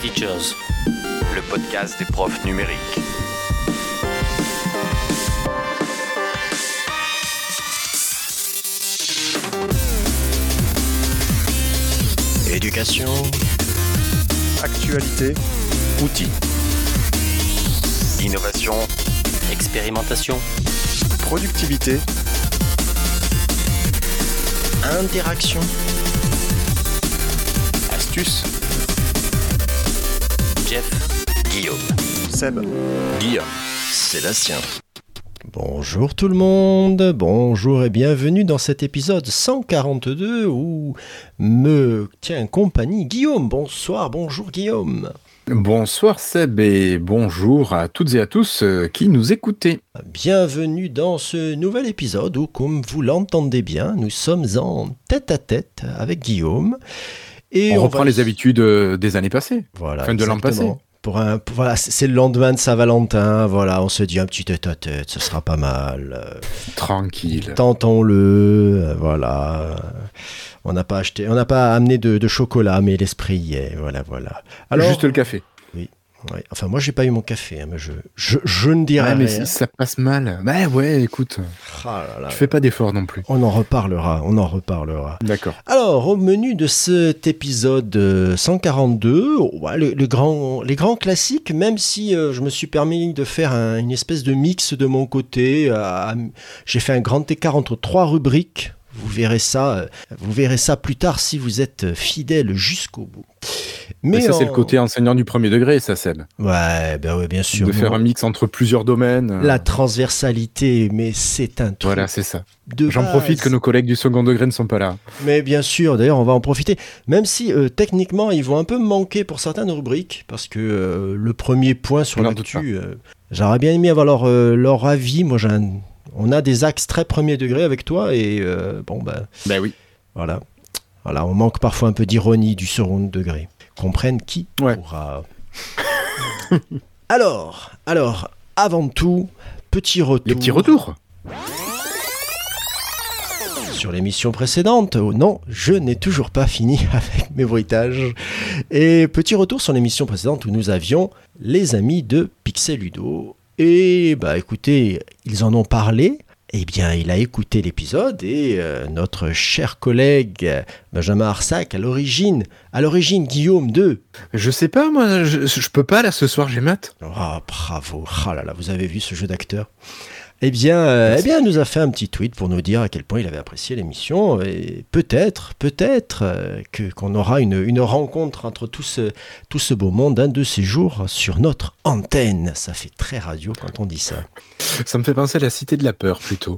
Teachers. le podcast des profs numériques. Éducation. Actualité, Outils. Innovation. Expérimentation. productivité, Interaction. Astuces. Jeff. Guillaume. Seb, Guillaume. Sébastien. Bonjour tout le monde, bonjour et bienvenue dans cet épisode 142 où me tient compagnie Guillaume. Bonsoir, bonjour Guillaume. Bonsoir Seb et bonjour à toutes et à tous euh, qui nous écoutez. Bienvenue dans ce nouvel épisode où, comme vous l'entendez bien, nous sommes en tête à tête avec Guillaume. Et on, reprend va- les habitudes euh, des années passées. Voilà, fin de l'an passé. Pour un, pour- voilà, c'est le lendemain de Saint-Valentin. Voilà, on se dit un petit tête à tête, ce sera pas mal. Tranquille. Tentons-le, euh, voilà. On n'a pas acheté, on n'a pas amené de, de chocolat, mais l'esprit y est, voilà, voilà. Juste le café. Ouais, enfin, moi, j'ai pas eu mon café, hein, mais je, je, je ne dirai Ouais, mais rien. si ça passe mal. Bah ouais, écoute, là là. je fais pas d'effort non plus. On en reparlera, on en reparlera. D'accord. Alors, au menu de cet épisode euh, 142, ouais, le, le grand, les grands classiques, même si euh, je me suis permis de faire un- une espèce de mix de mon côté, euh, j'ai fait un grand écart entre trois rubriques. Vous verrez ça, euh, vous verrez ça plus tard si vous êtes fidèle jusqu'au bout. Mais ça, c'est le côté enseignant du premier degré, ça, Seb. Ouais, ben ouais, bien sûr. de faire un mix entre plusieurs domaines. euh, La transversalité, mais c'est un truc Voilà, c'est ça. J'en profite que nos collègues du second degré ne sont pas là. Mais bien sûr, d'ailleurs, on va en profiter. Même si euh, techniquement, ils vont un peu manquer pour certaines rubriques, parce que euh, le premier point sur l'actu, euh, j'aurais bien aimé avoir leur, euh, leur avis. Moi, j'ai un- on a des axes très premier degré avec toi, et euh, bon, ben Bah oui. voilà. Voilà, on manque parfois un peu d'ironie du second degré. Comprenne qui Ouais. pourra. alors, alors, avant tout, petit retour Les petits retours. sur l'émission précédente. Oh non, je n'ai toujours pas fini avec mes bruitages. Et petit retour sur l'émission précédente où nous avions les amis de Pixel Ludo. Et bah écoutez, ils en ont parlé. Eh bien, il a écouté l'épisode et euh, notre cher collègue euh, Benjamin Arsac, à l'origine, à l'origine Guillaume 2. Je sais pas, moi, je, je peux pas là ce soir, j'ai maths. Ah, bravo. Ah là là, vous avez vu ce jeu d'acteur? Eh bien, euh, eh bien, nous a fait un petit tweet pour nous dire à quel point il avait apprécié l'émission. Et peut-être, peut-être euh, que qu'on aura une, une rencontre entre tout ce, tout ce beau monde un de ces jours sur notre antenne. Ça fait très radio quand on dit ça. Ça me fait penser à la cité de la peur plutôt.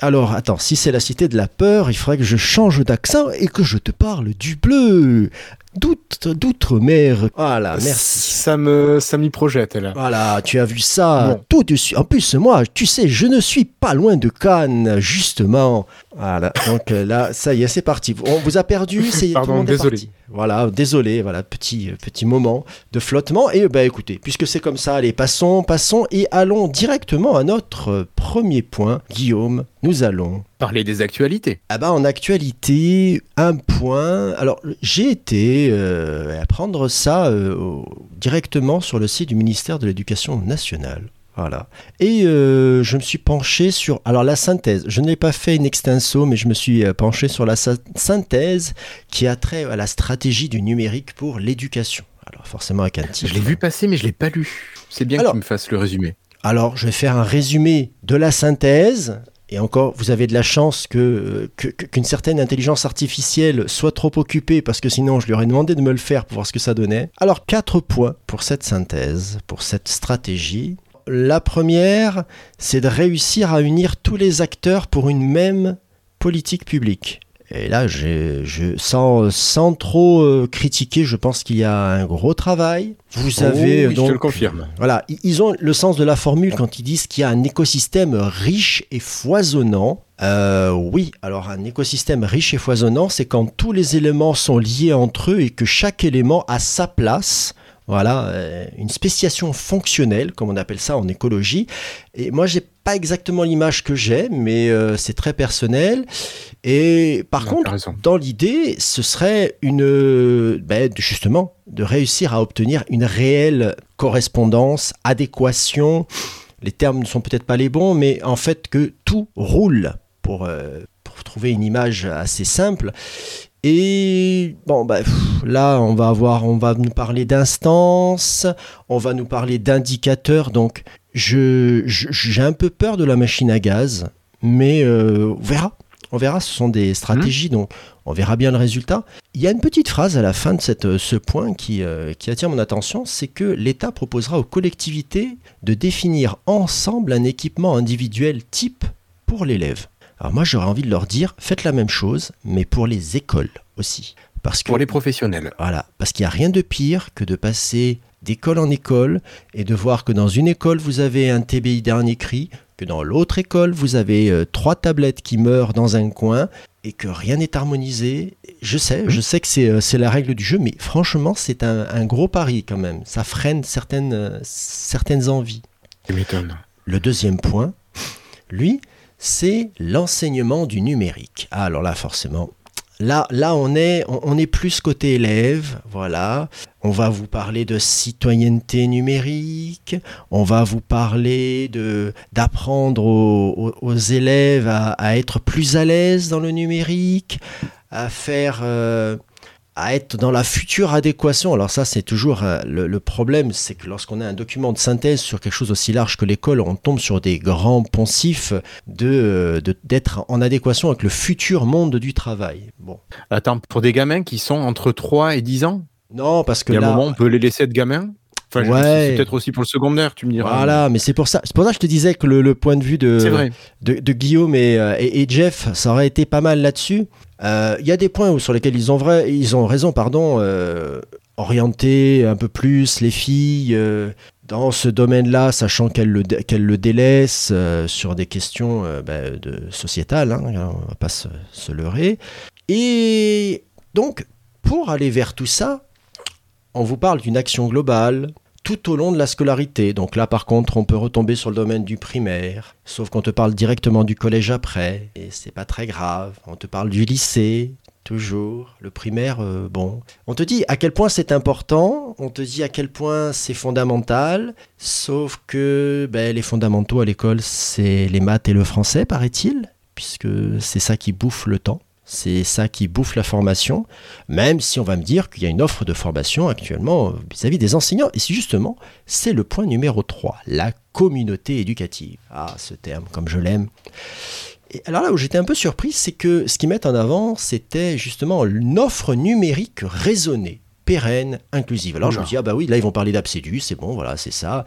Alors, attends, si c'est la cité de la peur, il faudrait que je change d'accent et que je te parle du bleu. D'outre- D'outre-mer. Voilà, merci. Ça me, ça m'y projette là. Voilà, tu as vu ça Bon. tout de suite. En plus, moi, tu sais, je ne suis pas loin de Cannes, justement. Voilà, donc euh, là, ça y est, c'est parti. On vous a perdu, c'est tout Pardon, le monde est désolé. parti. Voilà, désolé, voilà, petit, euh, petit moment de flottement. Et bah écoutez, puisque c'est comme ça, allez, passons, passons et allons directement à notre euh, premier point. Guillaume, nous allons Parler des actualités. ah bah en actualité, un point. Alors j'ai été euh, apprendre ça euh, directement sur le site du ministère de l'Éducation nationale. Voilà. Et euh, je me suis penché sur. Alors la synthèse, je n'ai pas fait une extenso, mais je me suis euh, penché sur la sy- synthèse qui a trait à la stratégie du numérique pour l'éducation. Alors forcément avec un titre. Je l'ai vu passer, mais je l'ai pas lu. C'est bien Alors- que tu me fasses le résumé. Alors, je vais faire un résumé de la synthèse. Et encore, vous avez de la chance que, que- que- qu'une certaine intelligence artificielle soit trop occupée, parce que sinon, je lui aurais demandé de me le faire pour voir ce que ça donnait. Alors, quatre points pour cette synthèse, pour cette stratégie. La première, c'est de réussir à unir tous les acteurs pour une même politique publique. Et là, je, sans, sans trop euh, critiquer, je pense qu'il y a un gros travail. Vous Oh avez je donc te le confirme. voilà, ils ont le sens de la formule quand ils disent qu'il y a un écosystème riche et foisonnant. Euh, oui, alors un écosystème riche et foisonnant, c'est quand tous les éléments sont liés entre eux et que chaque élément a sa place Voilà, euh, une spéciation fonctionnelle, comme on appelle ça en écologie. Et moi, j'ai pas exactement l'image que j'ai, mais euh, c'est très personnel. Et par Non, contre, dans l'idée, ce serait une, euh, ben, justement, de réussir à obtenir une réelle correspondance, adéquation. Les termes ne sont peut-être pas les bons, mais en fait que tout roule pour, euh, pour trouver une image assez simple. Et bon, bah, là, on va avoir, on va nous parler d'instances, on va nous parler d'indicateurs. Donc, je, j'ai un peu peur de la machine à gaz, mais euh, on verra. On verra, ce sont des stratégies, donc on verra bien le résultat. Il y a une petite phrase à la fin de cette, ce point qui, euh, qui attire mon attention, c'est que l'État proposera aux collectivités de définir ensemble un équipement individuel type pour l'élève. Alors moi j'aurais envie de leur dire, faites la même chose, mais pour les écoles aussi. Parce que Pour les professionnels. voilà, parce qu'il n'y a rien de pire que de passer d'école en école et de voir que dans une école vous avez un TBI dernier cri, que dans l'autre école vous avez euh, trois tablettes qui meurent dans un coin et que rien n'est harmonisé. Je sais, je sais que c'est euh, la règle du jeu, mais franchement c'est un, un gros pari quand même. Ça freine certaines, euh, certaines envies. Le deuxième point, lui, c'est l'enseignement du numérique. Ah, alors là, forcément, là, là on, est, on, est plus côté élève, voilà. On va vous parler de citoyenneté numérique, on va vous parler d'apprendre aux, élèves à, à être plus à l'aise dans le numérique, à faire... euh, à être dans la future adéquation. Alors ça, c'est toujours euh, le, le problème, c'est que lorsqu'on a un document de synthèse sur quelque chose aussi large que l'école, on tombe sur des grands poncifs de euh, de- d'être en adéquation avec le futur monde du travail. Bon, Attends, pour des gamins qui sont entre 3 et 10 ans, non, parce que il y a là, un moment, on peut les laisser être gamins? Enfin, Ouais. c'est peut-être aussi pour le secondaire, tu me diras. voilà, mais c'est pour ça, c'est pour ça que je te disais que le, le point de vue de Guillaume et, euh, et- et Jeff, ça aurait été pas mal là-dessus. Euh, Il y a des points où- sur lesquels ils ont, vrai, ils ont raison, pardon, euh, orienter un peu plus les filles euh, dans ce domaine-là, sachant qu'elles le, qu'elles le délaissent euh, sur des questions euh, bah, de sociétales, hein, on va pas se, se leurrer. Et donc, pour aller vers tout ça, on vous parle d'une action globale tout au long de la scolarité. Donc là, par contre, on peut retomber sur le domaine du primaire, sauf qu'on te parle directement du collège après, et c'est pas très grave. On te parle du lycée, toujours. Le primaire, euh, bon. On te dit à quel point c'est important, on te dit à quel point c'est fondamental, sauf que ben, les fondamentaux à l'école, c'est les maths et le français, paraît-il, puisque c'est ça qui bouffe le temps. C'est ça qui bouffe la formation, même si on va me dire qu'il y a une offre de formation actuellement vis-à-vis des enseignants. Et justement, c'est le point numéro 3, la communauté éducative. Ah, ce terme, comme je l'aime. Et alors là où j'étais un peu surpris, c'est que ce qu'ils mettent en avant, c'était justement une offre numérique raisonnée, pérenne, inclusive. Alors je me dis, ah bah oui, là ils vont parler d'Abcédu, c'est bon, voilà, c'est ça.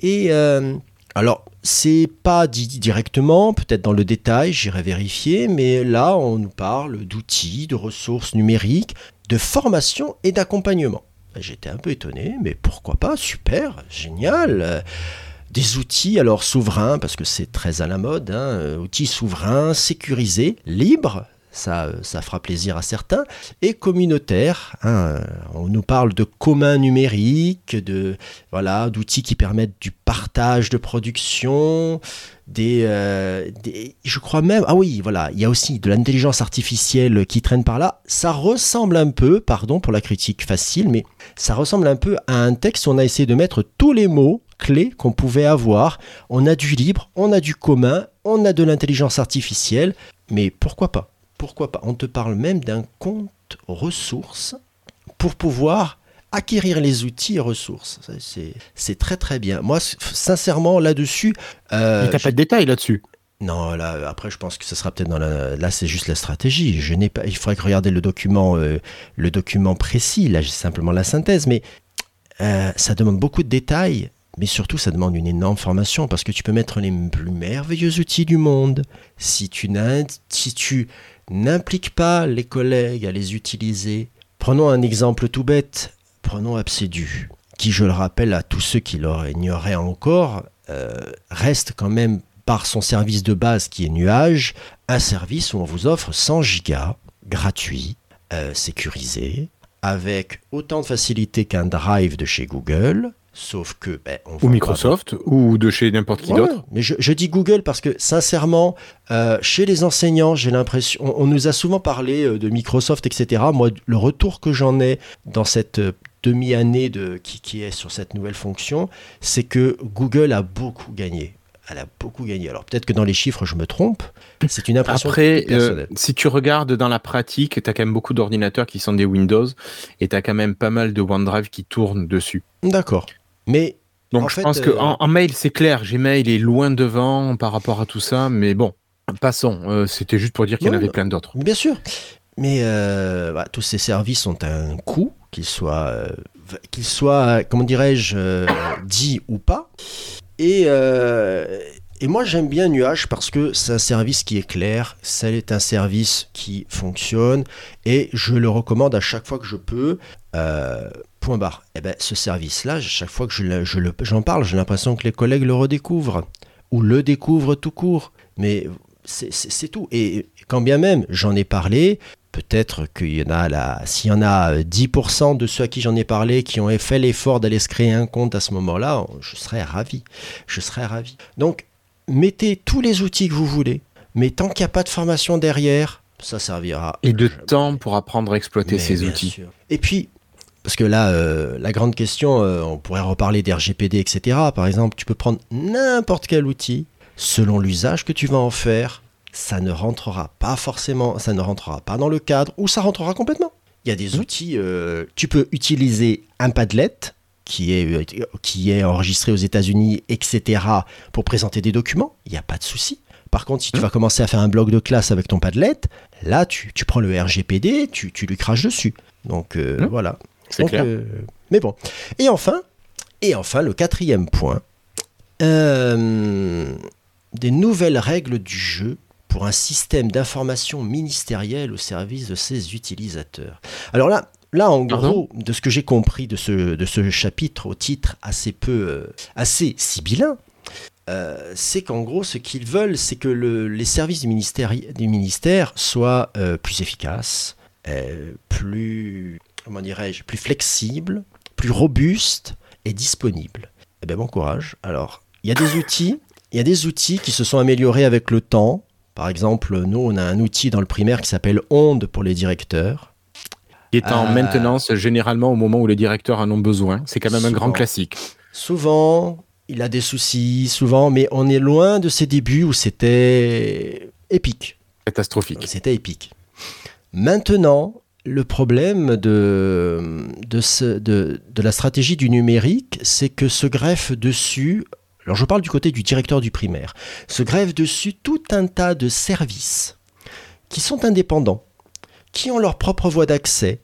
Et euh, alors, c'est pas dit directement, peut-être dans le détail, j'irai vérifier, mais là, on nous parle d'outils, de ressources numériques, de formation et d'accompagnement. J'étais un peu étonné, mais pourquoi pas? Super, génial Des outils alors souverains, parce que c'est très à la mode, hein, euh, outils souverains, sécurisés, libres, ça, euh, ça fera plaisir à certains, et communautaires. hein, euh, on nous parle de communs numériques, de voilà, d'outils qui permettent du partage de production, euh, des- je crois même, ah oui, voilà, il y a aussi de l'intelligence artificielle qui traîne par là. Ça ressemble un peu, pardon pour la critique facile, mais ça ressemble un peu à un texte où on a essayé de mettre tous les mots clés qu'on pouvait avoir. On a du libre, on a du commun, on a de l'intelligence artificielle, mais pourquoi pas? Pourquoi pas On te parle même d'un compte ressources pour pouvoir acquérir les outils et ressources. C'est très très bien. Moi, sincèrement, là-dessus... euh, t'as pas de détails là-dessus. non, là, après, je pense que ce sera peut-être dans la. Là, c'est juste la stratégie. Je n'ai pas. Il faudrait que regarder le document, euh, le document précis. Là, j'ai simplement la synthèse, mais euh, ça demande beaucoup de détails. Mais surtout, ça demande une énorme formation parce que tu peux mettre les plus merveilleux outils du monde. Si tu n'in- si tu n'impliques pas les collègues à les utiliser, prenons un exemple tout bête. Prenons Abcédu, qui, je le rappelle à tous ceux qui l'ignoraient encore, euh, reste quand même par son service de base qui est Nuage, un service où on vous offre 100 gigas gratuits, euh, sécurisés, avec autant de facilité qu'un Drive de chez Google, sauf que ben, on Ou Microsoft, ou de chez n'importe qui Ouais, d'autre. Mais je, je dis Google parce que sincèrement, euh, chez les enseignants, j'ai l'impression, on, on nous a souvent parlé euh, de Microsoft, etc. Moi, le retour que j'en ai dans cette euh, demi-année de qui, qui est sur cette nouvelle fonction, c'est que Google a beaucoup gagné. Elle a beaucoup gagné. Alors peut-être que dans les chiffres, je me trompe. C'est une impression Après, euh, personnelle. si tu regardes dans la pratique, tu as quand même beaucoup d'ordinateurs qui sont des Windows et tu as quand même pas mal de OneDrive qui tournent dessus. D'accord. Mais Donc En je fait, pense euh, que en, en mail, c'est clair, Gmail est loin devant par rapport à tout ça, mais bon, passons. Euh, C'était juste pour dire qu'il y en avait plein d'autres. Bien sûr. Mais euh, bah, tous ces services ont un coût, qu'ils soient, euh, qu'ils soient comment dirais-je, euh, dits ou pas. Et, euh, et moi, j'aime bien Nuage parce que c'est un service qui est clair, c'est un service qui fonctionne et je le recommande à chaque fois que je peux. Euh, point barre. Et ben, ce service-là, à chaque fois que je le- je j'en parle, j'ai l'impression que les collègues le redécouvrent ou le découvrent tout court. Mais c'est- tout. Et quand bien même j'en ai parlé, peut-être qu'il y en a là, s'il y en a euh, 10% de ceux à qui j'en ai parlé qui ont fait l'effort d'aller se créer un compte à ce moment-là, je serais ravi. Je serais ravi. Donc, mettez tous les outils que vous voulez, mais tant qu'il n'y a pas de formation derrière, ça servira. Et de temps pour apprendre à exploiter Mais ces outils. sûr. Et puis, parce que là, euh, la grande question, euh, on pourrait reparler d'RGPD, etc. Par exemple, tu peux prendre n'importe quel outil, selon l'usage que tu vas en faire, ça ne rentrera pas forcément, ça ne rentrera pas dans le cadre, ou ça rentrera complètement. Il y a des outils, euh, tu peux utiliser un Padlet, qui est, euh, qui est enregistré aux États-Unis, etc., pour présenter des documents, il n'y a pas de souci. Par contre, si tu vas commencer à faire un blog de classe avec ton Padlet, là, tu, tu prends le RGPD, tu, tu lui craches dessus. Donc euh, Mmh. voilà. C'est clair. euh, mais bon. Et enfin, et enfin, le quatrième point, euh, des nouvelles règles du jeu pour un système d'information ministériel au service de ses utilisateurs. Alors là, là en Pardon? gros, de ce que j'ai compris de ce, de ce chapitre au titre assez peu, euh, assez sibyllin, euh, c'est qu'en gros, ce qu'ils veulent, c'est que le- les services du ministère, du ministère soient euh, plus efficaces, plus, comment dirais-je, plus flexibles, plus robustes et disponibles. Eh bien, bon courage. Alors, il y a des outils, il y a des outils qui se sont améliorés avec le temps. Par exemple, nous, on a un outil dans le primaire qui s'appelle Onde pour les directeurs. Qui est en Euh, maintenance généralement au moment où les directeurs en ont besoin. C'est quand même un grand classique. Souvent, il a des soucis, souvent, mais on est loin de ses débuts où c'était épique. Catastrophique. C'était épique. Maintenant, le problème de, de, ce- de- de la stratégie du numérique, c'est que se greffe dessus, alors je parle du côté du directeur du primaire, se greffe dessus tout un tas de services qui sont indépendants, qui ont leur propre voie d'accès.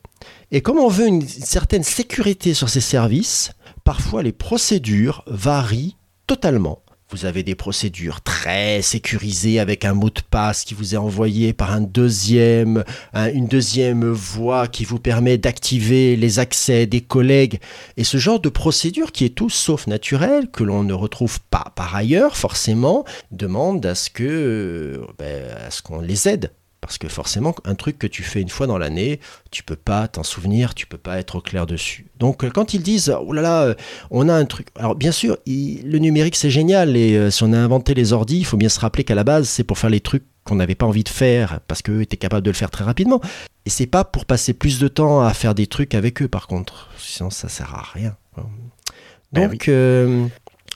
Et comme on veut une certaine sécurité sur ces services, parfois les procédures varient totalement. Vous avez des procédures très sécurisées avec un mot de passe qui vous est envoyé par un deuxième, un- une deuxième voie qui vous permet d'activer les accès des collègues. Et ce genre de procédure qui est tout sauf naturel, que l'on ne retrouve pas par ailleurs forcément, demande à ce que, euh, ben, à ce qu'on les aide. Parce que forcément, un truc que tu fais une fois dans l'année, tu peux pas t'en souvenir, tu peux pas être au clair dessus. Donc euh, quand ils disent oh là là, euh, on a un truc. Alors bien sûr, il- le numérique c'est génial et euh, si on a inventé les ordis, il faut bien se rappeler qu'à la base c'est pour faire les trucs qu'on n'avait pas envie de faire parce qu'eux étaient capables de le faire très rapidement. Et c'est pas pour passer plus de temps à faire des trucs avec eux par contre. Sinon ça sert à rien. Ben Donc euh,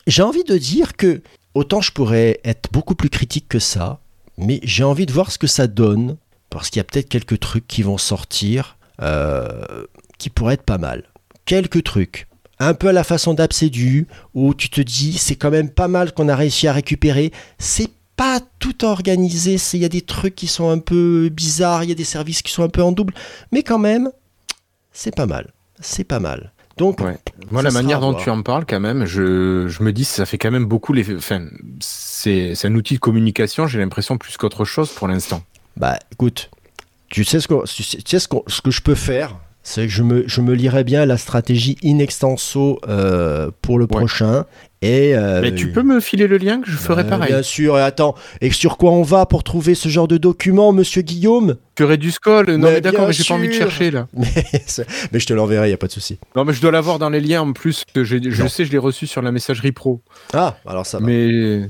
j'ai envie de dire que autant je pourrais être beaucoup plus critique que ça, mais j'ai envie de voir ce que ça donne parce qu'il y a peut-être quelques trucs qui vont sortir euh, qui pourraient être pas mal. Quelques trucs. Un peu à la façon d'Absédu, où tu te dis c'est quand même pas mal qu'on a réussi à récupérer. C'est pas tout organisé, il y a des trucs qui sont un peu bizarres, il y a des services qui sont un peu en double, mais quand même, c'est pas mal. C'est pas mal. Donc, Ouais. Moi, la manière dont tu en parles, quand même, je, je me dis, ça fait quand même beaucoup les. Enfin, c'est c'est un outil de communication, j'ai l'impression, plus qu'autre chose pour l'instant. Bah écoute, tu sais ce que, tu sais- ce, qu'on- ce que je peux faire C'est que je me, je me lirais bien la stratégie in extenso euh, pour le prochain. Et, euh, Mais tu peux me filer le lien que je ferai euh, pareil. Bien sûr, et attends, et sur quoi on va pour trouver ce genre de document, monsieur Guillaume? Que Redus Call Non, Mais mais, d'accord, mais j'ai pas envie de chercher là. mais, je te l'enverrai, il a pas de souci. Non, mais je dois l'avoir dans les liens en plus. Que je Non. sais, je l'ai reçu sur la messagerie pro. Ah, alors ça va. Mais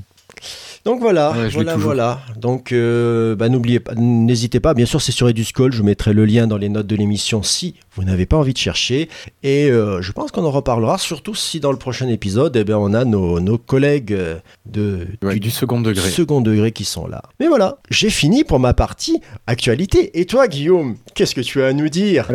Donc voilà, Ouais, voilà, voilà. Donc euh, bah, n'oubliez pas, n'hésitez pas. Bien sûr, c'est sur Eduscall. Je mettrai le lien dans les notes de l'émission si vous n'avez pas envie de chercher. Et euh, je pense qu'on en reparlera, surtout si dans le prochain épisode, eh bien, on a nos, nos collègues euh, de, ouais, du du second degré. second degré qui sont là. Mais voilà, j'ai fini pour ma partie actualité. Et toi, Guillaume, qu'est-ce que tu as à nous dire?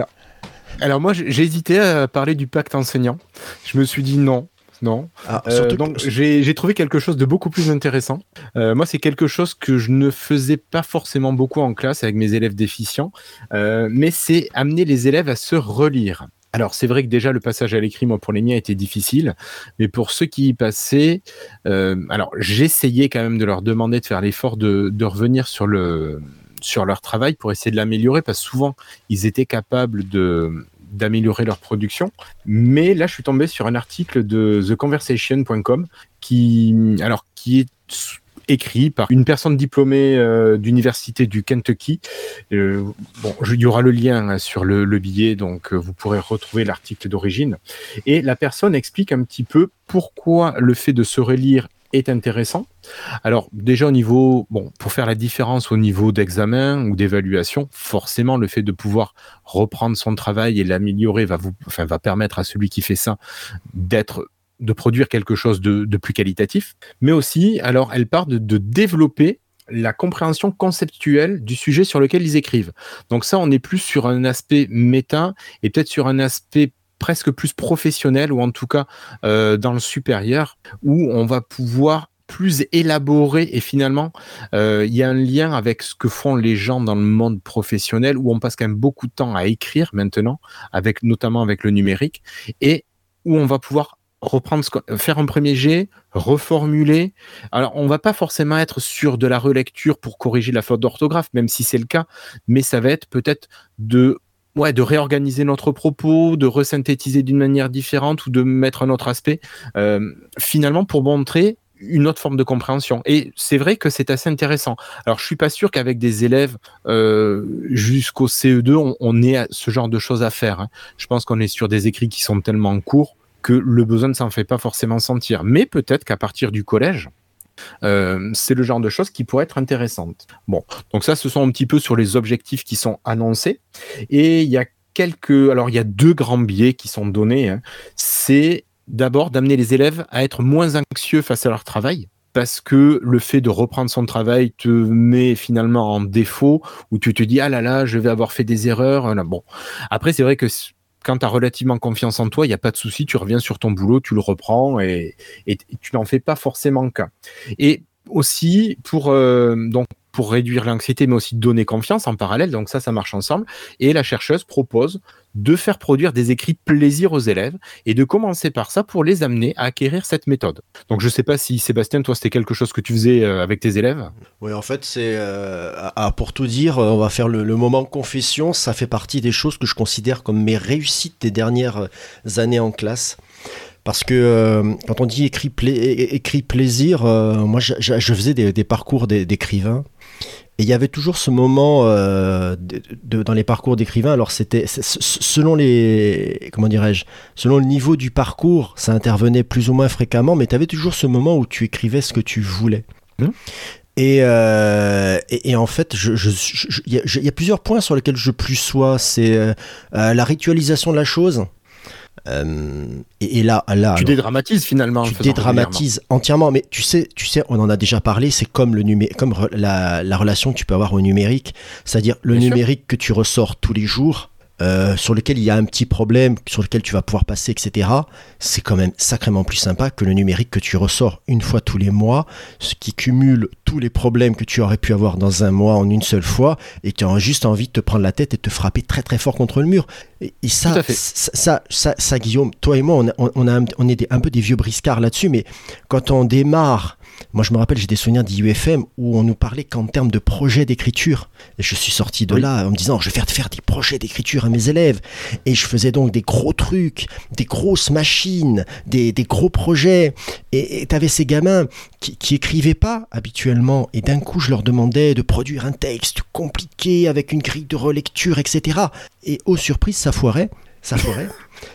Alors moi, j'ai j'ai hésité à parler du pacte enseignant. Je me suis dit non. Non. Ah, Euh, surtout- donc j'ai j'ai trouvé quelque chose de beaucoup plus intéressant. Euh, moi, c'est quelque chose que je ne faisais pas forcément beaucoup en classe avec mes élèves déficients, euh, mais c'est amener les élèves à se relire. Alors c'est vrai que déjà le passage à l'écrit, moi pour les miens, était difficile, mais pour ceux qui y passaient, alors j'essayais quand même de leur demander de faire l'effort de, de revenir sur le sur leur travail pour essayer de l'améliorer, parce que souvent ils étaient capables de d'améliorer leur production. Mais là, je suis tombé sur un article de theconversation.com qui, alors, qui est écrit par une personne diplômée euh, d'université du Kentucky. Euh, bon, il y aura le lien hein, sur le, le billet, donc euh, vous pourrez retrouver l'article d'origine. Et la personne explique un petit peu pourquoi le fait de se relire est intéressant. Alors déjà au niveau, bon, pour faire la différence au niveau d'examen ou d'évaluation, forcément le fait de pouvoir reprendre son travail et l'améliorer va vous, enfin, va permettre à celui qui fait ça d'être, de produire quelque chose de, plus qualitatif. Mais aussi, alors elle part de, de développer la compréhension conceptuelle du sujet sur lequel ils écrivent. Donc ça, on est plus sur un aspect méta et peut-être sur un aspect presque plus professionnel ou en tout cas euh, dans le supérieur où on va pouvoir plus élaborer et finalement euh, il y a un lien avec ce que font les gens dans le monde professionnel où on passe quand même beaucoup de temps à écrire maintenant avec notamment avec le numérique et où on va pouvoir reprendre faire un premier jet, reformuler. Alors, on va pas forcément être sur de la relecture pour corriger la faute d'orthographe, même si c'est le cas, mais ça va être peut-être de ouais, de réorganiser notre propos, de resynthétiser d'une manière différente ou de mettre un autre aspect, euh, finalement pour montrer une autre forme de compréhension. Et c'est vrai que c'est assez intéressant. Alors, je suis pas sûr qu'avec des élèves euh, jusqu'au CE2, on, ait ce genre de choses à faire. hein. Je pense qu'on est sur des écrits qui sont tellement courts que le besoin ne s'en fait pas forcément sentir. Mais peut-être qu'à partir du collège, euh, c'est le genre de choses qui pourraient être intéressantes. Bon, donc ça, ce sont un petit peu sur les objectifs qui sont annoncés. Et il y a quelques, alors il y a deux grands biais qui sont donnés. hein. C'est d'abord d'amener les élèves à être moins anxieux face à leur travail. Parce que le fait de reprendre son travail te met finalement en défaut, où tu te dis ah là là, je vais avoir fait des erreurs. Bon, après c'est vrai que quand tu as relativement confiance en toi, il n'y a pas de souci, tu reviens sur ton boulot, tu le reprends et, tu n'en fais pas forcément cas. Et aussi pour euh, donc pour réduire l'anxiété, mais aussi donner confiance en parallèle. Donc ça, ça marche ensemble. Et la chercheuse propose de faire produire des écrits plaisir aux élèves et de commencer par ça pour les amener à acquérir cette méthode. Donc je sais pas si Sébastien, toi, c'était quelque chose que tu faisais euh, avec tes élèves? Oui, en fait, c'est. euh, pour tout dire, euh, on va faire le, moment confession. Ça fait partie des choses que je considère comme mes réussites des dernières années en classe. Parce que quand on dit écrit, écrit plaisir, moi je, faisais des, des parcours d'é- d'écrivains. Et il y avait toujours ce moment euh, de- de- dans les parcours d'écrivains. Alors c'était selon les comment dirais-je, selon le niveau du parcours, ça intervenait plus ou moins fréquemment, mais tu avais toujours ce moment où tu écrivais ce que tu voulais. Et, euh, et, et en fait, il y, a- y plusieurs points sur lesquels je plus sois. C'est euh, la ritualisation de la chose. Euh, et, et là, là tu alors, dédramatises finalement. en tu dédramatises entièrement. Mais tu sais, tu sais, on en a déjà parlé. C'est comme le numé comme la, la relation que tu peux avoir au numérique, c'est-à-dire le Bien sûr. numérique que tu ressors tous les jours. Euh, sur lequel il y a un petit problème, sur lequel tu vas pouvoir passer, etc. C'est quand même sacrément plus sympa que le numérique que tu ressors une fois tous les mois, ce qui cumule tous les problèmes que tu aurais pu avoir dans un mois en une seule fois, et tu as juste envie de te prendre la tête et de te frapper très très fort contre le mur. Et, et ça, ça, ça, ça, ça, Guillaume, toi et moi, on, a- on, on a un, on est des- un peu des vieux briscards là-dessus, mais quand on démarre, moi je me rappelle, j'ai des souvenirs d'IUFM où on nous parlait qu'en termes de projet d'écriture. Et je suis sorti de Oui. là en me disant, je vais faire, faire des projets d'écriture. À mes élèves. Et je faisais donc des gros trucs, des grosses machines, des, des gros projets. Et tu avais ces gamins qui, qui écrivaient pas habituellement. Et d'un coup, je leur demandais de produire un texte compliqué avec une grille de relecture, etc. Et aux surprises, ça foirait.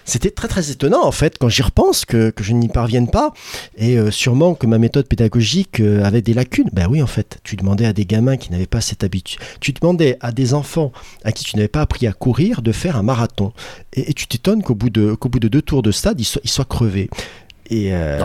C'était très très étonnant en fait quand j'y repense que, je n'y parvienne pas et euh, sûrement que ma méthode pédagogique euh, avait des lacunes. Ben oui en fait, tu demandais à des gamins qui n'avaient pas cette habitude, tu demandais à des enfants à qui tu n'avais pas appris à courir de faire un marathon et, tu t'étonnes qu'au bout, de, bout de deux tours de stade, ils soient, ils soient crevés. Et euh,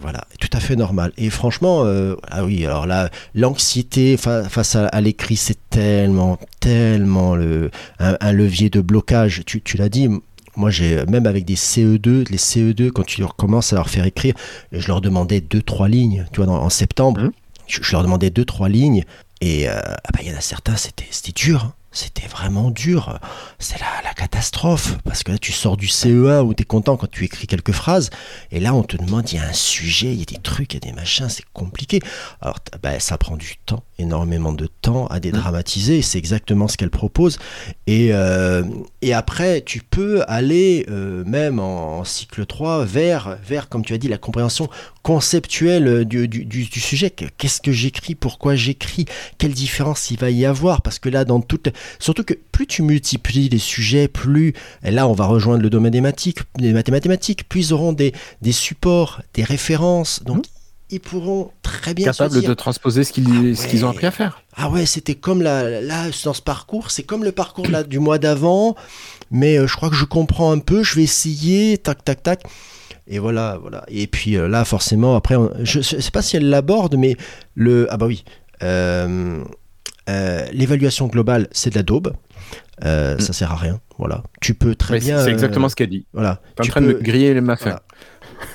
voilà, tout à fait normal. Et franchement, euh, ah oui, alors là, l'anxiété fa- face à, à l'écrit, c'est tellement, tellement le, un, un levier de blocage. Tu, tu l'as dit, moi, j'ai même avec des CE2, les CE2, quand tu recommences à leur faire écrire, je leur demandais deux, trois lignes. Tu vois, dans- en septembre, Mhm. je, je leur demandais deux, trois lignes. Et euh, ah bah, il y en a certains, c'était c'était dur. hein. C'était vraiment dur. C'est la, la catastrophe. Parce que là, tu sors du CE1 où tu es content quand tu écris quelques phrases. Et là, on te demande, il y a un sujet, il y a des trucs, il y a des machins, c'est compliqué. Alors, bah, ça prend du temps, énormément de temps à dédramatiser. et C'est exactement ce qu'elle propose. Et, euh, et après, tu peux aller, euh, même en, en cycle 3, vers, vers, comme tu as dit, la compréhension conceptuelle du, du, du- du sujet. Que- Qu'est-ce que j'écris? Pourquoi j'écris? Quelle différence il va y avoir? Parce que là, dans toute... Surtout que plus tu multiplies les sujets, plus... Et là, on va rejoindre le domaine des mathématiques, des mathématiques plus ils auront des, des supports, des références. Donc, ils pourront très bien se Capable dire, de transposer ce qu'ils ce qu'ils ont appris à faire. ah ouais, c'était comme la, là, dans ce parcours, c'est comme le parcours là, du mois d'avant, mais euh, je crois que je comprends un peu, je vais essayer, tac, tac, tac. Et voilà, voilà. Et puis euh, là, forcément, après, on- je ne sais pas si elle l'aborde, mais le. Ah bah oui. Euh, euh, L'évaluation globale, c'est de la daube. Euh, Ça sert à rien. Voilà. Tu peux très bien. c'est euh, exactement ce qu'elle dit. Voilà. T'es en Tu train de peux- me griller ma faim. Voilà.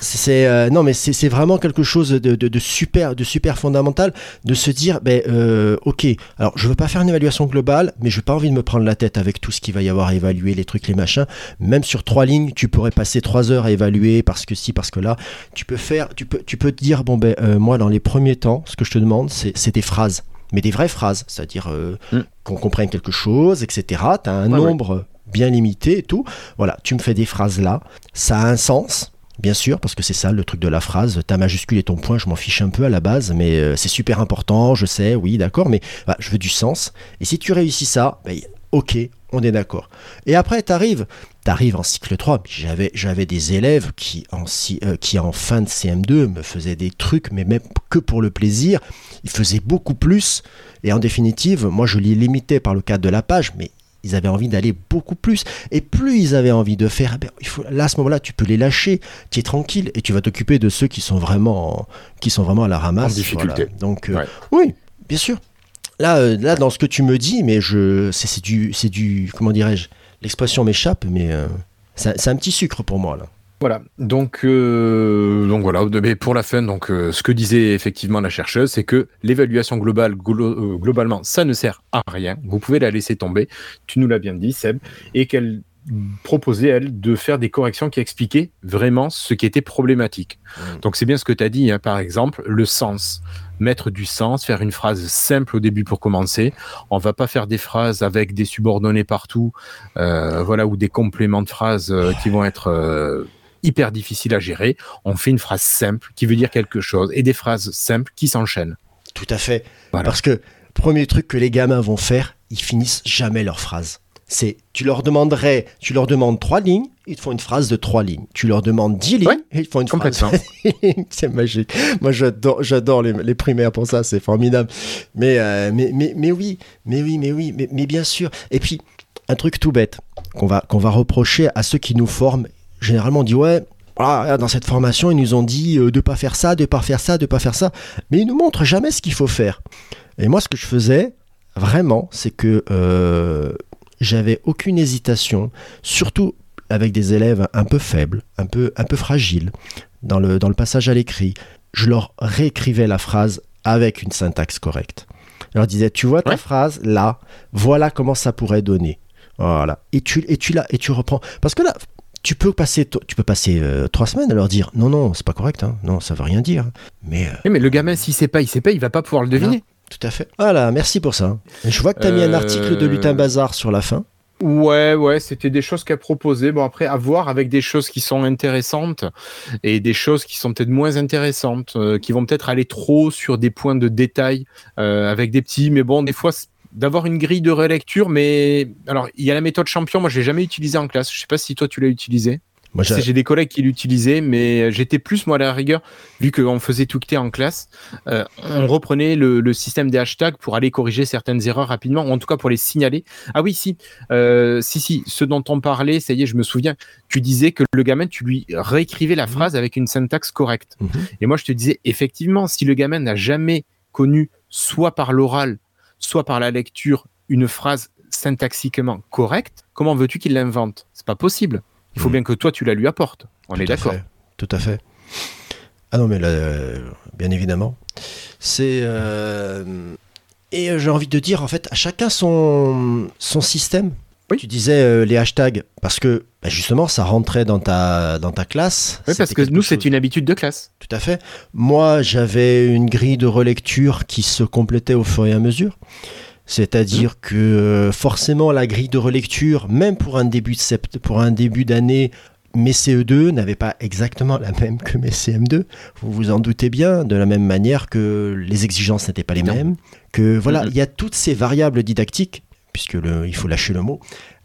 C'est euh, non mais c'est vraiment quelque chose de, de, de super de super fondamental de se dire ben euh, ok alors je veux pas faire une évaluation globale mais j'ai pas envie de me prendre la tête avec tout ce qu'il va y avoir à évaluer les trucs les machins. Même sur trois lignes tu pourrais passer trois heures à évaluer parce que si parce que là. Tu peux faire tu peux tu peux te dire bon ben euh, moi dans les premiers temps ce que je te demande c'est c'est des phrases. Mais des vraies phrases. C'est-à-dire Mm. qu'on comprenne quelque chose etc tu as un Ouais, ouais. nombre bien limité et tout. Voilà tu me fais des phrases là. Ça a un sens Bien sûr, parce que c'est ça le truc de la phrase. Ta majuscule et ton point, je m'en fiche un peu à la base, mais euh, c'est super important, je sais, oui, d'accord, mais voilà, je veux du sens. Et si tu réussis ça, ben, ok, on est d'accord. Et après, t'arrives, t'arrives en cycle 3. J'avais, j'avais des élèves qui en, euh, qui, en fin de CM2, me faisaient des trucs, mais même que pour le plaisir. Ils faisaient beaucoup plus. Et en définitive, moi, je les limitais par le cadre de la page, mais ils avaient envie d'aller beaucoup plus. Et plus ils avaient envie de faire, eh ben, il faut, là, à ce moment-là, tu peux les lâcher, tu es tranquille, et tu vas t'occuper de ceux qui sont vraiment, en- qui sont vraiment à la ramasse. En difficulté. Voilà. Donc, euh, Ouais. oui, bien sûr. Là, euh, là, dans ce que tu me dis, mais je, c'est, du, c'est du, comment dirais-je, l'expression m'échappe, mais euh, c'est un petit sucre pour moi là. Voilà. Donc, euh, donc voilà. Mais pour la fin, donc euh, ce que disait effectivement la chercheuse, c'est que l'évaluation globale, glo- euh, globalement, ça ne sert à rien. Vous pouvez la laisser tomber. Tu nous l'as bien dit, Seb, et qu'elle proposait elle de faire des corrections qui expliquaient vraiment ce qui était problématique. Mm. Donc c'est bien ce que tu as dit, hein, par exemple, le sens. Mettre du sens, faire une phrase simple au début pour commencer. On va pas faire des phrases avec des subordonnés partout, euh, voilà, ou des compléments de phrases euh, qui vont être euh, hyper difficiles à gérer. On fait une phrase simple qui veut dire quelque chose et des phrases simples qui s'enchaînent. Tout à fait. Voilà. Parce que premier truc que les gamins vont faire, ils finissent jamais leur phrase. C'est, tu leur demanderais, tu leur demandes trois lignes, ils te font une phrase de trois lignes. Tu leur demandes dix lignes, Ouais, et ils te font une phrase. complètement. lignes. c'est magique. Moi, j'adore, j'adore les, les primaires pour ça, c'est formidable. Mais, euh, mais, mais, mais oui, mais oui, mais oui, mais, mais bien sûr. Et puis, un truc tout bête qu'on va, qu'on va reprocher à ceux qui nous forment. Généralement, on dit ouais. voilà, dans cette formation, ils nous ont dit euh, de pas faire ça, de pas faire ça, de pas faire ça, mais ils nous montrent jamais ce qu'il faut faire. Et moi, ce que je faisais, vraiment, c'est que euh, j'avais aucune hésitation, surtout avec des élèves un peu faibles, un peu, un peu fragiles, dans le, dans le passage à l'écrit. Je leur réécrivais la phrase avec une syntaxe correcte. Je leur disais, tu vois ta Ouais. phrase là, voilà comment ça pourrait donner. Voilà. Et tu, et tu, la, et tu reprends. Parce que là, tu peux passer, tu peux passer euh, trois semaines à leur dire, non, non, c'est pas correct, hein. non, ça veut rien dire. Mais euh, Mais le gamin, s'il sait pas, il sait pas, il va pas pouvoir le deviner. tout à fait. Voilà, merci pour ça. Je vois que tu as mis un Euh, article de Lutin Bazar sur la fin. Ouais, ouais, c'était des choses qu'elle proposait. Bon, après, à voir avec des choses qui sont intéressantes et des choses qui sont peut-être moins intéressantes, euh, qui vont peut-être aller trop sur des points de détail euh, avec des petits. Mais bon, des fois, d'avoir une grille de relecture, mais alors, il y a la méthode champion. Moi, je l'ai jamais utilisée en classe. Je sais pas si toi, tu l'as utilisée. Moi, Tu sais, j'ai- des collègues qui l'utilisaient, mais j'étais plus, moi, à la rigueur, vu qu'on faisait tweeter en classe, euh, on reprenait le, le système des hashtags pour aller corriger certaines erreurs rapidement, ou en tout cas pour les signaler. Ah oui, si, euh, si, si, ce dont on parlait, ça y est, je me souviens, tu disais que le gamin, tu lui réécrivais la Mhm. phrase avec une syntaxe correcte. Mhm. Et moi, je te disais, effectivement, si le gamin n'a jamais connu, soit par l'oral, soit par la lecture, une phrase syntaxiquement correcte, comment veux-tu qu'il l'invente? C'est pas possible. Il faut Mhm. bien que toi, tu la lui apportes. On Tout est d'accord. Tout à fait. Ah non, mais là, euh, bien évidemment. C'est. euh, et j'ai envie de dire, en fait, à chacun son, son système. Oui. Tu disais euh, les hashtags, parce que bah, justement, ça rentrait dans ta, dans ta classe. Oui, parce que nous, chose- c'est une habitude de classe. Tout à fait. Moi, j'avais une grille de relecture qui se complétait au fur et à mesure. C'est-à-dire que euh, forcément la grille de relecture, même pour un début de sept- pour un début d'année, mes CE2 n'avaient pas exactement la même que mes CM2. Vous vous en doutez bien, de la même manière que les exigences n'étaient pas les Non. mêmes. Que voilà, Mhm. il y a toutes ces variables didactiques, puisque il faut lâcher le mot,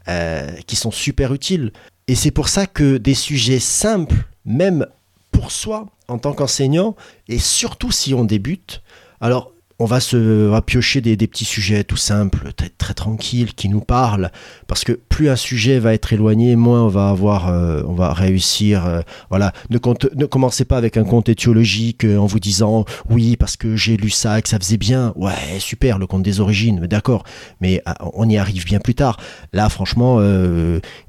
euh, qui sont super utiles. Et c'est pour ça que des sujets simples, même pour soi en tant qu'enseignant, et surtout si on débute, alors on va se va piocher des, des petits sujets tout simples, très, très tranquilles, qui nous parlent, parce que plus un sujet va être éloigné, moins on va avoir, euh, on va réussir. euh, voilà, ne, compte- ne commencez pas avec un conte étiologique euh, en vous disant oui parce que j'ai lu ça et que ça faisait bien. Ouais, super, le conte des origines, d'accord, mais ah, on y arrive bien plus tard. Là, franchement,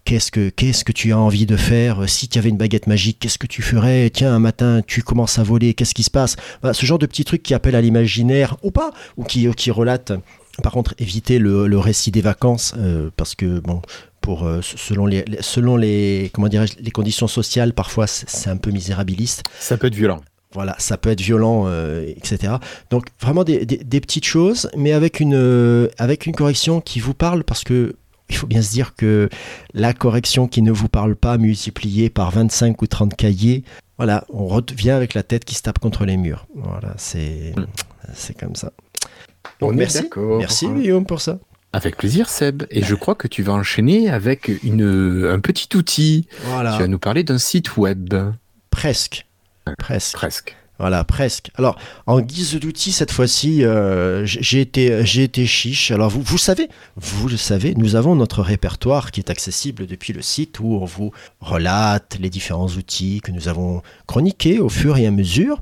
qu'est-ce que qu'est-ce que tu as envie de faire? Si tu avais une baguette magique, qu'est-ce que tu ferais? Tiens, un matin, tu commences à voler, qu'est-ce qui se passe? Ce genre de petits trucs qui appellent à l'imaginaire ou pas, ou qui, qui relatent. Par contre, évitez le, le récit des vacances, euh, parce que, bon, pour, euh, selon, les, selon les, comment les conditions sociales, parfois c'est un peu misérabiliste. Ça peut être violent. Voilà, ça peut être violent, euh, etc. Donc vraiment des, des- des petites choses, mais avec une, avec une correction qui vous parle, parce que il faut bien se dire que la correction qui ne vous parle pas, multipliée par 25 ou 30 cahiers, voilà, on revient avec la tête qui se tape contre les murs. Voilà, c'est c'est comme ça. Donc, On est merci, Guillaume pour ça. Avec plaisir, Seb. Et je crois que tu vas enchaîner avec une, un petit outil. Voilà, Tu vas nous parler d'un site web. presque, presque. Presque. Voilà, presque. Alors, en guise d'outil, cette fois-ci, euh, j'ai été, chiche. Alors, vous, savez, vous le savez, nous avons notre répertoire qui est accessible depuis le site où on vous relate les différents outils que nous avons chroniqués au fur et à mesure.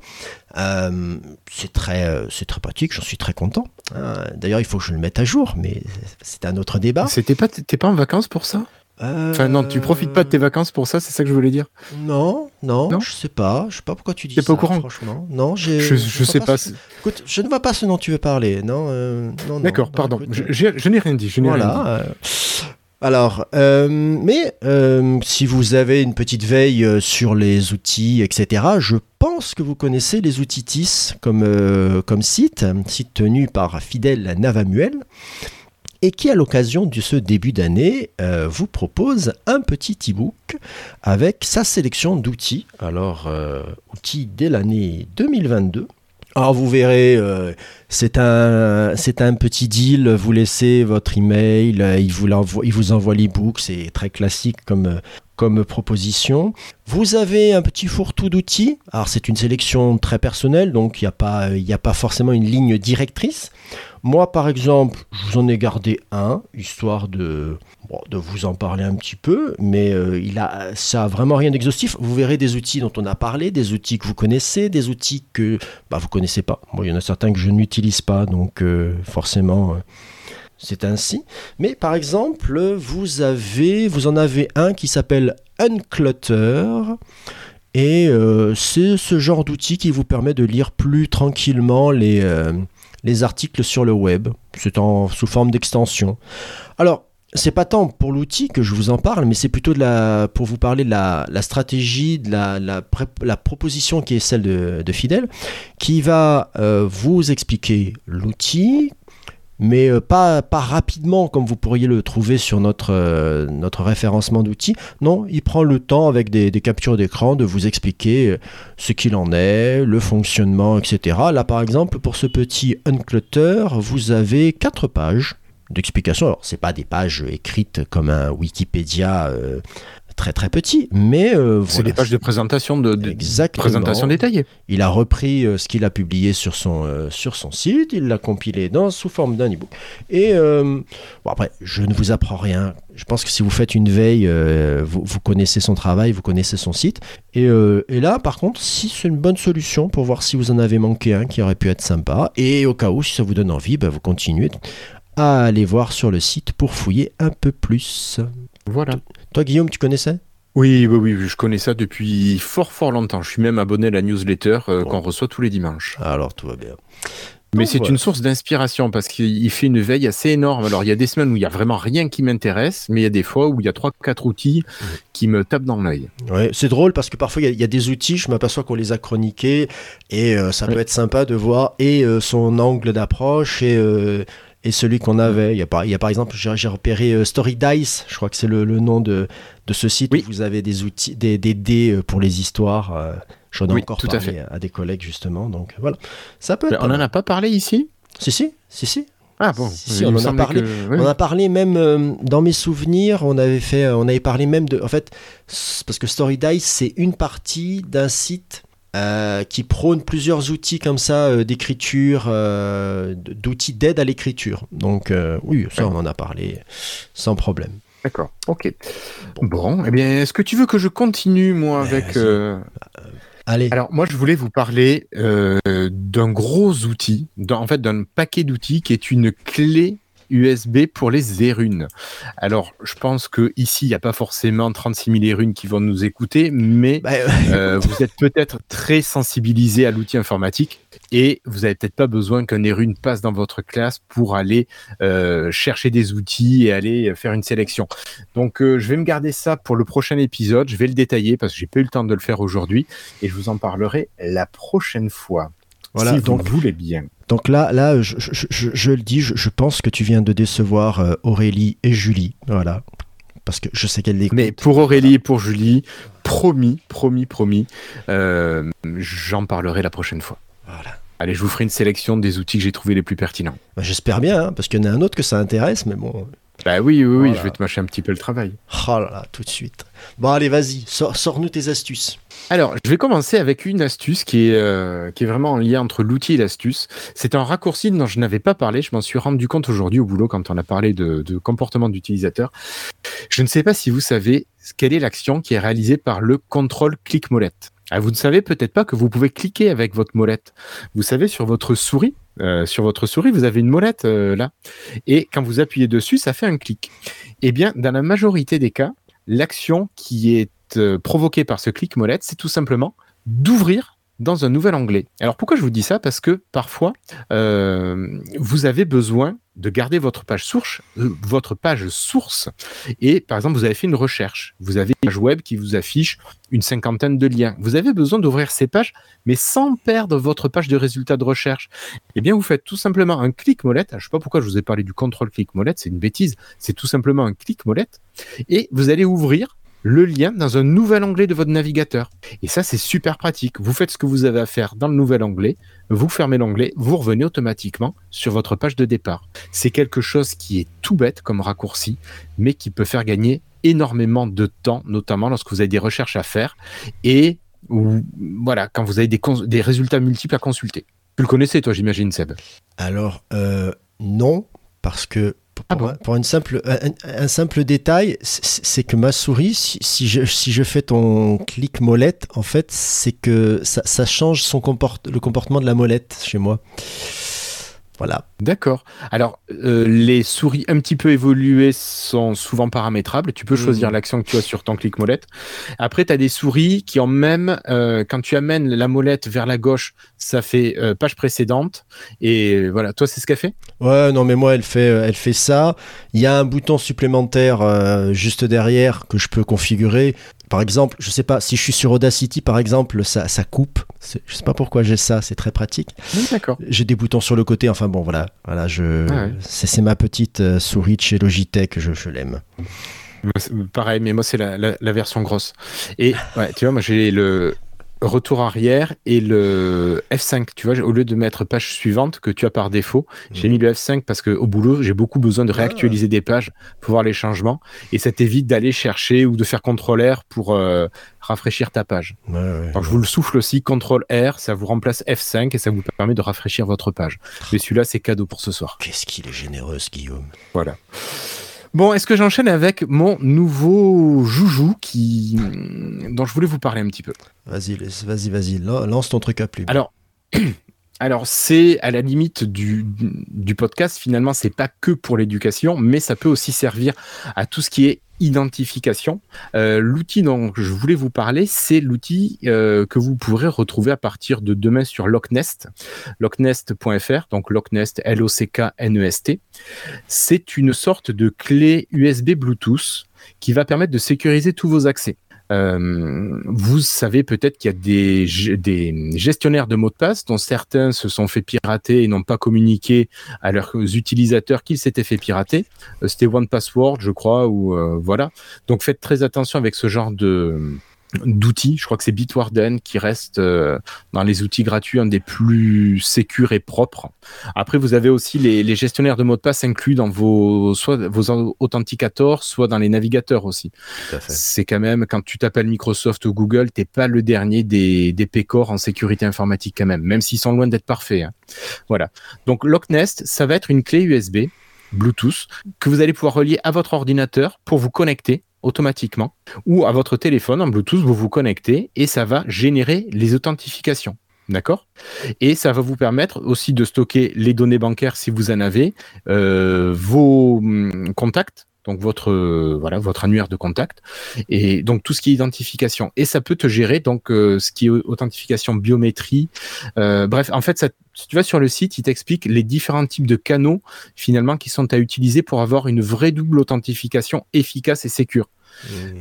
Euh, c'est très, euh, c'est très pratique, j'en suis très content. hein. D'ailleurs, il faut que je le mette à jour, mais c'est un autre débat. C'était pas, pas en vacances pour ça? Euh, Enfin, non, tu profites pas de tes vacances pour ça, c'est ça que je voulais dire. Non, non, Non je sais pas. Je sais pas pourquoi tu dis ça. pas au courant Franchement, non, j'ai. Je, je vois sais pas. ce- Écoute, je ne vois pas ce dont tu veux parler. Non, euh, non, non. D'accord, pardon. écoute, Je, euh, je n'ai rien dit. Je n'ai rien dit. voilà. euh, Alors, euh, mais euh, si vous avez une petite veille euh, sur les outils, etc., je pense que vous connaissez les outils TIS comme, euh, comme site, site tenu par Fidèle Navamuel, et qui, à l'occasion de ce début d'année, euh, vous propose un petit e-book avec sa sélection d'outils. Alors, euh, outils dès l'année 2022. Alors vous verrez, euh, c'est un, un petit deal. Vous laissez votre email, euh, il vous, l'envoie- il vous envoie l'e-book. C'est très classique comme, comme proposition. Vous avez un petit fourre-tout d'outils. Alors c'est une sélection très personnelle, donc il n'y a, pas- il n'y a pas forcément une ligne directrice. Moi, par exemple, je vous en ai gardé un, histoire de, de vous en parler un petit peu, mais euh, il a, ça a vraiment rien d'exhaustif. Vous verrez des outils dont on a parlé, des outils que vous connaissez, des outils que bah, vous connaissez pas. Il y en a certains que je n'utilise pas, donc euh, forcément, euh, c'est ainsi. Mais par exemple, vous avez, vous en avez un qui s'appelle Unclutter. Et c'est ce genre d'outil qui vous permet de lire plus tranquillement les, les articles sur le web. C'est en, sous forme d'extension. Alors, c'est pas tant pour l'outil que je vous en parle, mais c'est plutôt pour vous parler de la, stratégie, de la, proposition qui est celle de, de Fidèle, qui va euh, vous expliquer l'outil, mais euh, pas, rapidement comme vous pourriez le trouver sur notre, euh, notre référencement d'outils. Non, il prend le temps avec des, captures d'écran de vous expliquer euh, ce qu'il en est, le fonctionnement, etc. Là, par exemple, pour ce petit unclutter, vous avez quatre pages d'explications. Alors, c'est pas des pages écrites comme un Wikipédia très très petit, mais euh, C'est voilà. des pages de présentation, de, présentation détaillée. Il a repris euh, ce qu'il a publié sur son, euh, sur son site, il l'a compilé dans, sous forme d'un e-book. Et euh, bon, après, je ne vous apprends rien. Je pense que si vous faites une veille, vous, vous connaissez son travail, vous connaissez son site. Et, et là, par contre, si c'est une bonne solution pour voir si vous en avez manqué un qui aurait pu être sympa, et au cas où, si ça vous donne envie, bah, vous continuez à aller voir sur le site pour fouiller un peu plus. Voilà. Toi, Guillaume, tu connaissais? Oui, oui, oui, je connais ça depuis fort, fort longtemps. Je suis même abonné à la newsletter euh, qu'on reçoit tous les dimanches. Alors, tout va bien. Mais c'est voilà. une source d'inspiration parce qu'il fait une veille assez énorme. Alors, il y a des semaines où il y a vraiment rien qui m'intéresse, mais il y a des fois où il y a trois, quatre outils qui me tapent dans l'œil. Ouais, c'est drôle parce que parfois il y a- il y, a des outils, je m'aperçois qu'on les a chroniqués et euh, ça peut être sympa de voir et euh, son angle d'approche et, euh, et celui qu'on avait. Il y, a par, il y a par exemple, j'ai repéré euh, Story Dice, je crois que c'est le, le nom de, de ce site Oui. où vous avez des outils, des, des dés euh, pour les histoires. euh, J'en ai Oui, encore tout à parlé à, des collègues justement, donc voilà. Ça peut être. On n'en a pas parlé ici? Si, si, si, si. Ah bon, Si, on en a parlé. que- oui. On a parlé même euh, dans mes souvenirs, on avait fait, on avait parlé même de, en fait, parce que Story Dice c'est une partie d'un site euh, qui prône plusieurs outils comme ça euh, d'écriture, euh, d'outils d'aide à l'écriture. Donc oui, ça on en a parlé sans problème. D'accord, ok. Bon, eh bien, est-ce que tu veux que je continue, moi, avec... Allez, Alors, moi, je voulais vous parler d'un gros outil, en fait, d'un paquet d'outils qui est une clé USB pour les érunes. Alors, je pense que ici, il n'y a pas forcément 36 000 érunes qui vont nous écouter, mais Bah, euh, vous êtes peut-être très sensibilisé à l'outil informatique et vous n'avez peut-être pas besoin qu'un érune passe dans votre classe pour aller euh, chercher des outils et aller faire une sélection. Donc, euh, je vais me garder ça pour le prochain épisode. Je vais le détailler parce que j'ai pas eu le temps de le faire aujourd'hui et je vous en parlerai la prochaine fois. Voilà, si donc- le voulez bien. donc là, là, je, je- je- je le dis, je, pense que tu viens de décevoir euh, Aurélie et Julie, voilà, parce que je sais qu'elles l'écoutent. Mais pour Aurélie et pour Julie, promis, promis, promis, euh, j'en parlerai la prochaine fois. Voilà. Allez, je vous ferai une sélection des outils que j'ai trouvés les plus pertinents. Bah, J'espère bien, hein, parce qu'il y en a un autre que ça intéresse, mais bon. Bah oui, oui, oui, Voilà. je vais te mâcher un petit peu le travail. Oh là là, tout de suite. Bon, allez, vas-y, sors- sors-nous tes astuces. Alors, je vais commencer avec une astuce qui est, euh, qui est vraiment en lien entre l'outil et l'astuce. C'est un raccourci dont je n'avais pas parlé. Je m'en suis rendu compte aujourd'hui au boulot quand on a parlé de, de comportement d'utilisateur. Je ne sais pas si vous savez quelle est l'action qui est réalisée par le contrôle clic molette. Ah, vous ne savez peut-être pas que vous pouvez cliquer avec votre molette. Vous savez, sur votre souris, euh, sur votre souris, vous avez une molette euh, là. Et quand vous appuyez dessus, ça fait un clic. Eh bien, dans la majorité des cas, l'action qui est euh, provoquée par ce clic molette, c'est tout simplement d'ouvrir dans un nouvel onglet. Alors pourquoi je vous dis ça? Parce que parfois, euh, vous avez besoin de garder votre page source, euh, votre page source. Et par exemple, vous avez fait une recherche. Vous avez une page web qui vous affiche une cinquantaine de liens. Vous avez besoin d'ouvrir ces pages, mais sans perdre votre page de résultats de recherche. Eh bien, vous faites tout simplement un clic molette. Je ne sais pas pourquoi je vous ai parlé du contrôle clic molette, c'est une bêtise. C'est tout simplement un clic molette. Et vous allez ouvrir le lien dans un nouvel onglet de votre navigateur. Et ça, c'est super pratique. Vous faites ce que vous avez à faire dans le nouvel onglet, vous fermez l'onglet, vous revenez automatiquement sur votre page de départ. C'est quelque chose qui est tout bête comme raccourci, mais qui peut faire gagner énormément de temps, notamment lorsque vous avez des recherches à faire et voilà, quand vous avez des résultats multiples à consulter. Tu le connaissais, toi, j'imagine, Seb? Alors, euh, non, parce que pour, Ah pour bon un, pour une simple, un, un simple détail, c'est c'est que ma souris, si, si je, si je fais ton clic molette, en fait, c'est que ça, ça change son comport- le comportement de la molette chez moi. Voilà. D'accord. Alors, euh, les souris un petit peu évoluées sont souvent paramétrables. Tu peux choisir Mhm. l'action que tu as sur ton clic molette. Après, tu as des souris qui ont même, euh, quand tu amènes la molette vers la gauche, ça fait euh, page précédente. Et voilà, toi, c'est ce qu'elle fait? Ouais, non, mais moi, elle fait, elle fait ça. Il y a un bouton supplémentaire euh, juste derrière que je peux configurer. Par exemple, je sais pas, si je suis sur Audacity, par exemple, ça, ça coupe. Je sais pas pourquoi j'ai ça, c'est très pratique. Oui, D'accord. J'ai des boutons sur le côté, enfin bon, voilà. voilà je... Ah ouais. c'est, ma petite euh, souris de chez Logitech, je, je l'aime. Pareil, mais moi c'est la, la- la version grosse. Et ouais, tu vois, moi j'ai le retour arrière et le F5. Tu vois, au lieu de mettre page suivante que tu as par défaut, j'ai mis le F5 parce que au boulot j'ai beaucoup besoin de réactualiser des pages pour voir les changements et ça t'évite d'aller chercher ou de faire CTRL R pour euh, rafraîchir ta page. Ouais, ouais. Donc je vous le souffle aussi, CTRL R, ça vous remplace F5 et ça vous permet de rafraîchir votre page. Mais celui-là c'est cadeau pour ce soir. Qu'est-ce qu'il est généreux, ce Guillaume. Voilà. Bon, est-ce que j'enchaîne avec mon nouveau joujou qui dont je voulais vous parler un petit peu? Vas-y, vas-y, vas-y, lan- lance ton truc à plume. Alors, alors c'est à la limite du, du podcast. Finalement, c'est pas que pour l'éducation, mais ça peut aussi servir à tout ce qui est identification. Euh, l'outil dont je voulais vous parler, c'est l'outil euh, que vous pourrez retrouver à partir de demain sur Locknest, locknest.fr, donc Locknest, L-O-C-K-N-E-S-T. C'est une sorte de clé USB Bluetooth qui va permettre de sécuriser tous vos accès. Euh, vous savez peut-être qu'il y a des, des gestionnaires de mots de passe dont certains se sont fait pirater et n'ont pas communiqué à leurs utilisateurs qu'ils s'étaient fait pirater. Euh, C'était One Password, je crois, ou euh, voilà. Donc faites très attention avec ce genre de d'outils. Je crois que c'est Bitwarden qui reste euh, dans les outils gratuits un des plus sécures et propres. Après, vous avez aussi les, les gestionnaires de mots de passe inclus dans vos soit vos authenticators, soit dans les navigateurs aussi. C'est quand même, quand tu t'appelles Microsoft ou Google, t'es pas le dernier des, des pécores en sécurité informatique quand même, même s'ils sont loin d'être parfaits. hein. Voilà. Donc Locknest, ça va être une clé USB Bluetooth que vous allez pouvoir relier à votre ordinateur pour vous connecter automatiquement ou à votre téléphone en Bluetooth, vous vous connectez et ça va générer les authentifications. D'accord? Et ça va vous permettre aussi de stocker les données bancaires si vous en avez, euh, vos hum, contacts, donc votre euh, voilà votre annuaire de contact, et donc tout ce qui est identification. Et ça peut te gérer donc euh, ce qui est authentification, biométrie. euh, bref, en fait, ça, si tu vas sur le site, il t'explique les différents types de canaux finalement qui sont à utiliser pour avoir une vraie double authentification efficace et sécure.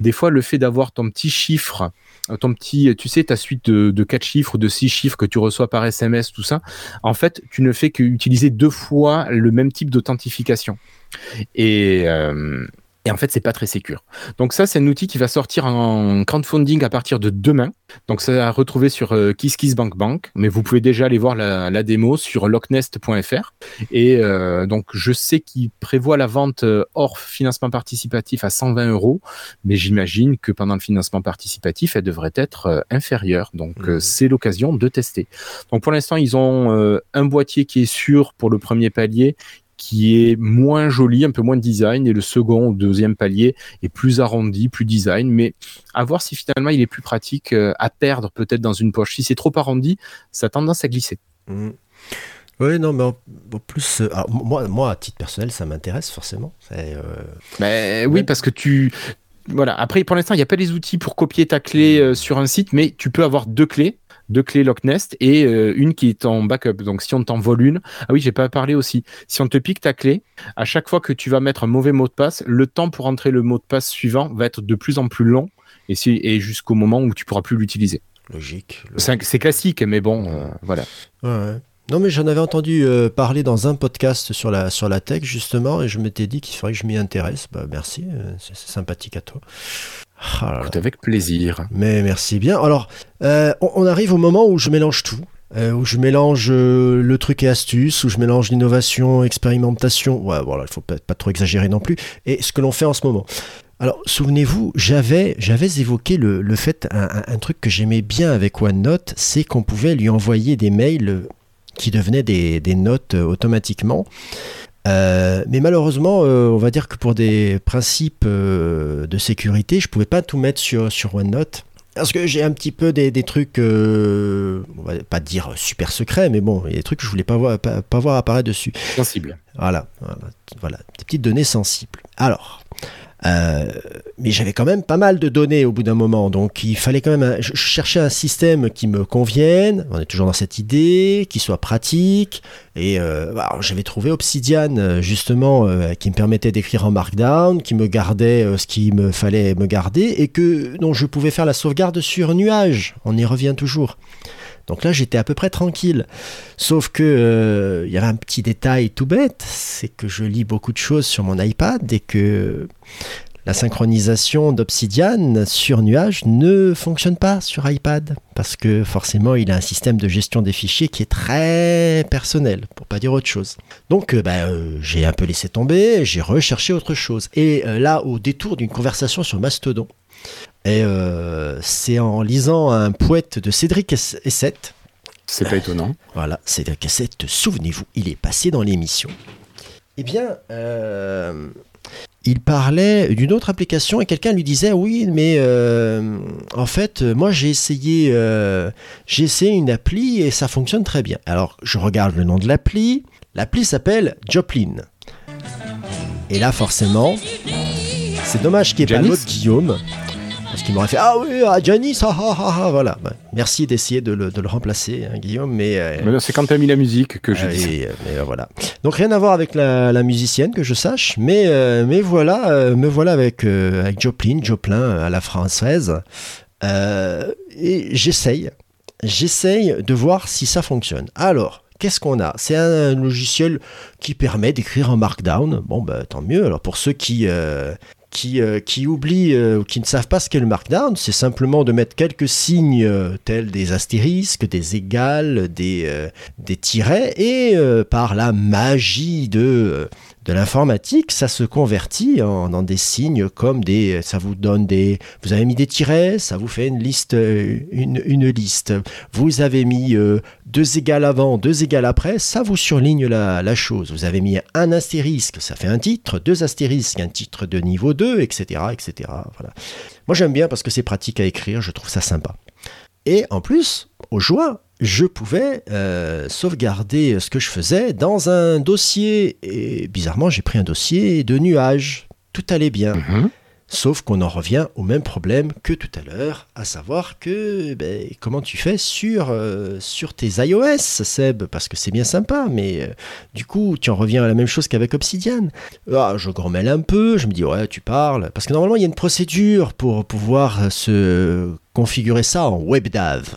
Des fois, le fait d'avoir ton petit chiffre, euh, ton petit, tu sais, ta suite de, de 4 chiffres ou de 6 chiffres que tu reçois par SMS, tout ça, en fait, tu ne fais qu'utiliser deux fois le même type d'authentification. Et, euh, et en fait, c'est pas très sécure. Donc ça, c'est un outil qui va sortir en crowdfunding à partir de demain. Donc ça à retrouver sur euh, KissKissBankBank, mais vous pouvez déjà aller voir la, la démo sur locknest.fr. Et euh, donc je sais qu'il prévoit la vente euh, hors financement participatif à 120 euros, mais j'imagine que pendant le financement participatif, elle devrait être euh, inférieure. Donc Mhm. c'est l'occasion de tester. Donc pour l'instant, ils ont un boîtier qui est sûr pour le premier palier qui est moins joli, un peu moins de design, et le second ou deuxième palier est plus arrondi, plus design, mais à voir si finalement il est plus pratique euh, à perdre peut-être dans une poche. Si c'est trop arrondi, ça a tendance à glisser. Mm. Oui, non, mais en, en plus, euh, alors, moi, moi, à titre personnel, ça m'intéresse forcément. C'est, euh, Mais oui, parce que tu... Voilà, après pour l'instant, il n'y a pas les outils pour copier ta clé euh, sur un site, mais tu peux avoir deux clés, deux clés Locknest et euh, une qui est en backup. Donc si on t'en vole une, ah oui, j'ai pas parlé aussi. Si on te pique ta clé, à chaque fois que tu vas mettre un mauvais mot de passe, le temps pour entrer le mot de passe suivant va être de plus en plus long et, si- et jusqu'au moment où tu pourras plus l'utiliser. logique. C'est classique, mais bon, euh, voilà. Ouais, ouais. Non, mais j'en avais entendu euh, parler dans un podcast sur la, sur la tech, justement, et je m'étais dit qu'il faudrait que je m'y intéresse. Bah, merci, euh, c'est sympathique à toi. Là là. Écoute, avec plaisir. Mais merci bien. Alors, euh, on, on arrive au moment où je mélange tout. euh, où je mélange euh, le truc et astuce, où je mélange l'innovation, expérimentation. Ouais, voilà, il faut pas, pas trop exagérer non plus. Et ce que l'on fait en ce moment. Alors, souvenez-vous, j'avais, j'avais évoqué le, le fait, un, un- truc que j'aimais bien avec OneNote, c'est qu'on pouvait lui envoyer des mails qui devenaient des, des notes automatiquement. Euh, mais malheureusement, euh, on va dire que pour des principes euh, de sécurité, je pouvais pas tout mettre sur, sur OneNote. Parce que j'ai un petit peu des, des trucs, on va pas dire super secrets, mais bon, il y a des trucs que je voulais pas voir, pas, pas voir apparaître dessus. Sensible. Voilà, voilà, voilà, des petites données sensibles. Alors, Euh, mais j'avais quand même pas mal de données au bout d'un moment, donc il fallait quand même. un- je cherchais un système qui me convienne. On est toujours dans cette idée, qui soit pratique. Et euh, bah, j'avais trouvé Obsidian euh, justement, qui me permettait d'écrire en Markdown, qui me gardait ce qu'il me fallait me garder, et que dont je pouvais faire la sauvegarde sur nuage. On y revient toujours. Donc là, j'étais à peu près tranquille. Sauf que euh, y avait un petit détail tout bête, c'est que je lis beaucoup de choses sur mon iPad et que la synchronisation d'Obsidian sur nuage ne fonctionne pas sur iPad parce que forcément, il a un système de gestion des fichiers qui est très personnel, pour pas dire autre chose. Donc, euh, bah, euh, j'ai un peu laissé tomber, j'ai recherché autre chose. Et là, au détour d'une conversation sur Mastodon, et euh, c'est en lisant un poète de Cédric Essette C'est pas étonnant. voilà, c'est la cassette, souvenez-vous, il est passé dans l'émission. Eh bien, euh, il parlait d'une autre application et quelqu'un lui disait oui, mais euh, en fait, moi j'ai essayé, euh, j'ai essayé une appli et ça fonctionne très bien. Alors, je regarde le nom de l'appli. L'appli s'appelle Joplin. Et là, forcément, c'est dommage qu'il n'y ait pas Janice l'autre Guillaume. Parce qu'il m'aurait fait Ah oui, ah, Janice, ah, ah, ah, voilà. Bah, merci d'essayer de le, de le remplacer, hein, Guillaume, mais. euh, Mais c'est quand t'as mis la musique que je ah, dis. et, euh, mais, euh, voilà. Donc rien à voir avec la, la musicienne que je sache, mais, euh, mais voilà, me voilà avec, avec Joplin, Joplin à la française. Et j'essaye, j'essaye de voir si ça fonctionne. Alors, qu'est-ce qu'on a? C'est un logiciel qui permet d'écrire en Markdown. Bon, bah, tant mieux. Alors pour ceux qui, euh, qui, euh, qui oublient euh, qui ne savent pas ce qu'est le Markdown, c'est simplement de mettre quelques signes euh, tels des astérisques, des égales, des, euh, des tirets, et par la magie de, de l'informatique, ça se convertit en, des signes comme des... Ça vous donne des... Vous avez mis des tirets, ça vous fait une liste. euh, Une, liste. Vous avez mis euh, deux égales avant, deux égales après, ça vous surligne la, la chose. Vous avez mis un astérisque, ça fait un titre, deux astérisques, un titre de niveau 2, etc. etc. Voilà. Moi j'aime bien parce que c'est pratique à écrire, je trouve ça sympa. Et en plus, au joie, je pouvais euh, sauvegarder ce que je faisais dans un dossier. Et bizarrement, j'ai pris un dossier de nuages. Tout allait bien. Mhm. Sauf qu'on en revient au même problème que tout à l'heure, à savoir que ben, comment tu fais sur, euh, sur tes iOS, Seb, parce que c'est bien sympa, mais euh, du coup, tu en reviens à la même chose qu'avec Obsidian. Ah, je grommelle un peu, je me dis, ouais, tu parles, parce que normalement, il y a une procédure pour pouvoir se configurer ça en WebDAV.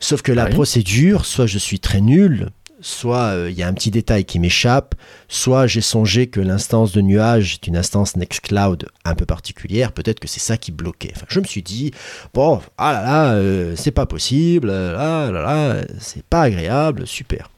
Sauf que la Oui. procédure, soit je suis très nul, soit euh, il y a un petit détail qui m'échappe, soit j'ai songé que l'instance de nuage est une instance Nextcloud un peu particulière, peut-être que c'est ça qui bloquait. Je me suis dit, bon, ah là là, euh, c'est pas possible, euh, ah là là, c'est pas agréable, super.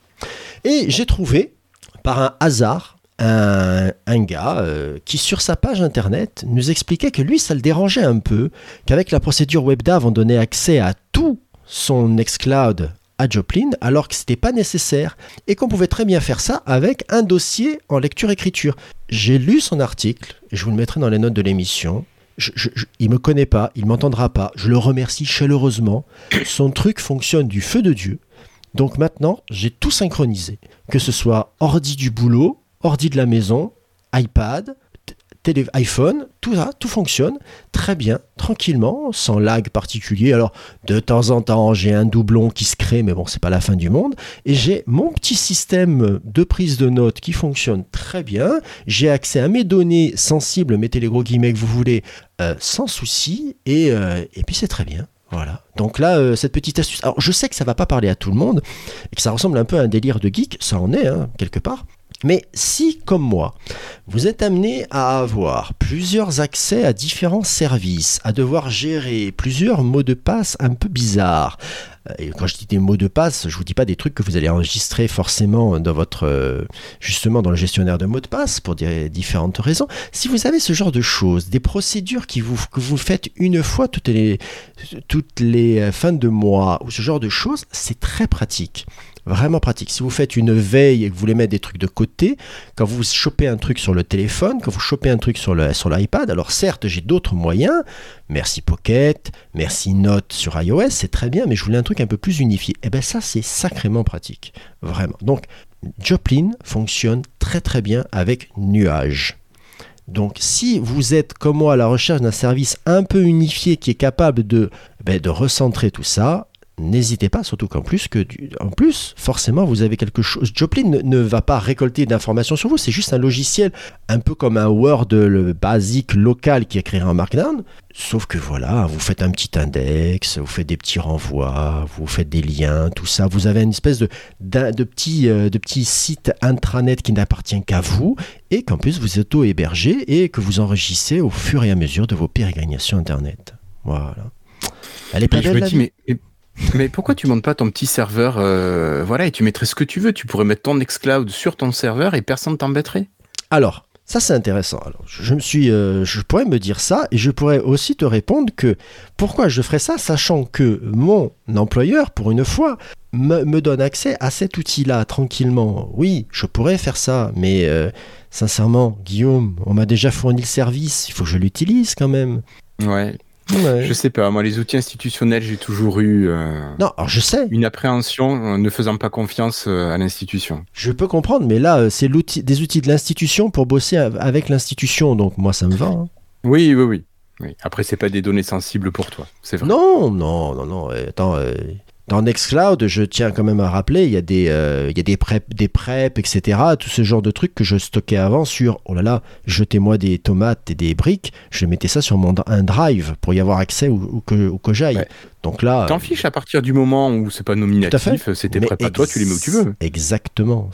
Et j'ai trouvé, par un hasard, un, un gars qui, sur sa page internet, nous expliquait que lui, ça le dérangeait un peu, qu'avec la procédure WebDAV, on donnait accès à tout son Nextcloud à Joplin, alors que c'était pas nécessaire, et qu'on pouvait très bien faire ça avec un dossier en lecture-écriture. J'ai lu son article, je vous le mettrai dans les notes de l'émission. Je, je- il me connaît pas, il m'entendra pas. Je le remercie chaleureusement. Son truc fonctionne du feu de Dieu. Donc maintenant, j'ai tout synchronisé. Que ce soit ordi du boulot, ordi de la maison, iPad, télé, iPhone, tout ça, tout fonctionne très bien, tranquillement, sans lag particulier. Alors, de temps en temps, j'ai un doublon qui se crée, mais bon, c'est pas la fin du monde. Et j'ai mon petit système de prise de notes qui fonctionne très bien. J'ai accès à mes données sensibles, mettez les gros guillemets que vous voulez, euh, sans souci. Et, euh, et puis, c'est très bien. Voilà. Donc là, euh, cette petite astuce. Alors, je sais que ça va pas parler à tout le monde et que ça ressemble un peu à un délire de geek. Ça en est, hein, quelque part. Mais si, comme moi, vous êtes amené à avoir plusieurs accès à différents services, à devoir gérer plusieurs mots de passe un peu bizarres, euh, et quand je dis des mots de passe, je vous dis pas des trucs que vous allez enregistrer forcément dans votre, euh, justement dans le gestionnaire de mots de passe pour différentes raisons. Si vous avez ce genre de choses, des procédures que vous faites une fois toutes les, toutes les fins de mois ou ce genre de choses, c'est très pratique. Vraiment pratique. Si vous faites une veille et que vous voulez mettre des trucs de côté, quand vous chopez un truc sur le téléphone, quand vous chopez un truc sur l'iPad, alors certes j'ai d'autres moyens, merci Pocket, merci Note sur iOS, c'est très bien, mais je voulais un truc un peu plus unifié. Et bien ça c'est sacrément pratique, vraiment. Donc Joplin fonctionne très très bien avec Nuage. Donc si vous êtes comme moi à la recherche d'un service un peu unifié qui est capable de, ben, de recentrer tout ça, n'hésitez pas, surtout qu'en plus, que du- en plus, forcément, vous avez quelque chose. Joplin ne, ne va pas récolter d'informations sur vous, c'est juste un logiciel, un peu comme un Word le basique local qui est créé en Markdown. Sauf que voilà, vous faites un petit index, vous faites des petits renvois, vous faites des liens, tout ça. Vous avez une espèce de, petit, euh, de petit site intranet qui n'appartient qu'à vous et qu'en plus vous auto-hébergez et que vous enregistrez au fur et à mesure de vos pérégrinations Internet. Voilà. Elle est pas belle, la vie? mais, mais, pourquoi tu montes pas ton petit serveur euh, Voilà, et tu mettrais ce que tu veux. Tu pourrais mettre ton Nextcloud sur ton serveur et personne t'embêterait. Alors, ça c'est intéressant. Alors, je je me suis, euh, je pourrais me dire ça et je pourrais aussi te répondre que pourquoi je ferais ça, sachant que mon employeur, pour une fois, me, me donne accès à cet outil-là tranquillement. Oui, je pourrais faire ça, mais euh, sincèrement, Guillaume, on m'a déjà fourni le service, il faut que je l'utilise quand même. Ouais, Ouais. je sais pas. Moi, les outils institutionnels, j'ai toujours eu euh, Non, alors je sais, une appréhension euh, ne faisant pas confiance euh, à l'institution. je peux comprendre, mais là, euh, c'est l'outil, des outils de l'institution pour bosser av- avec l'institution, donc moi ça me va. hein. Oui, oui, oui. oui. Après, c'est pas des données sensibles pour toi. C'est vrai. Non, non, non, non. euh, Attends, euh, dans Nextcloud, je tiens quand même à rappeler, il y a des, euh, il y a des prep, des prep, etc. Tout ce genre de trucs que je stockais avant sur, oh là là, jetez-moi des tomates et des briques. Je mettais ça sur mon un drive pour y avoir accès où que, où que j'aille. Ouais. Donc là, T'en fiches à partir du moment où c'est pas à nominatif, c'était prêt pas toi, tu les mets où tu veux. ex- Exactement.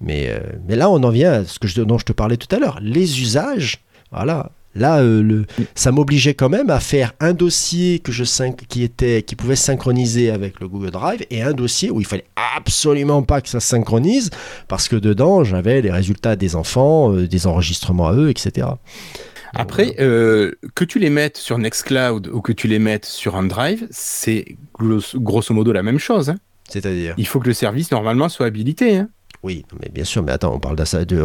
Mais, euh, mais là, on en vient à ce que je, dont je te parlais tout à l'heure. Les usages, voilà. Là, euh, le, ça m'obligeait quand même à faire un dossier que je qui était, qui pouvait synchroniser avec le Google Drive et un dossier où il fallait absolument pas que ça synchronise parce que dedans j'avais les résultats des enfants, euh, des enregistrements à eux, etc. Après, euh, que tu les mettes sur Nextcloud ou que tu les mettes sur un drive, c'est grosso, grosso modo la même chose. hein. C'est-à-dire? Il faut que le service normalement soit habilité. hein. Oui, mais bien sûr, mais attends, on parle de ça. De,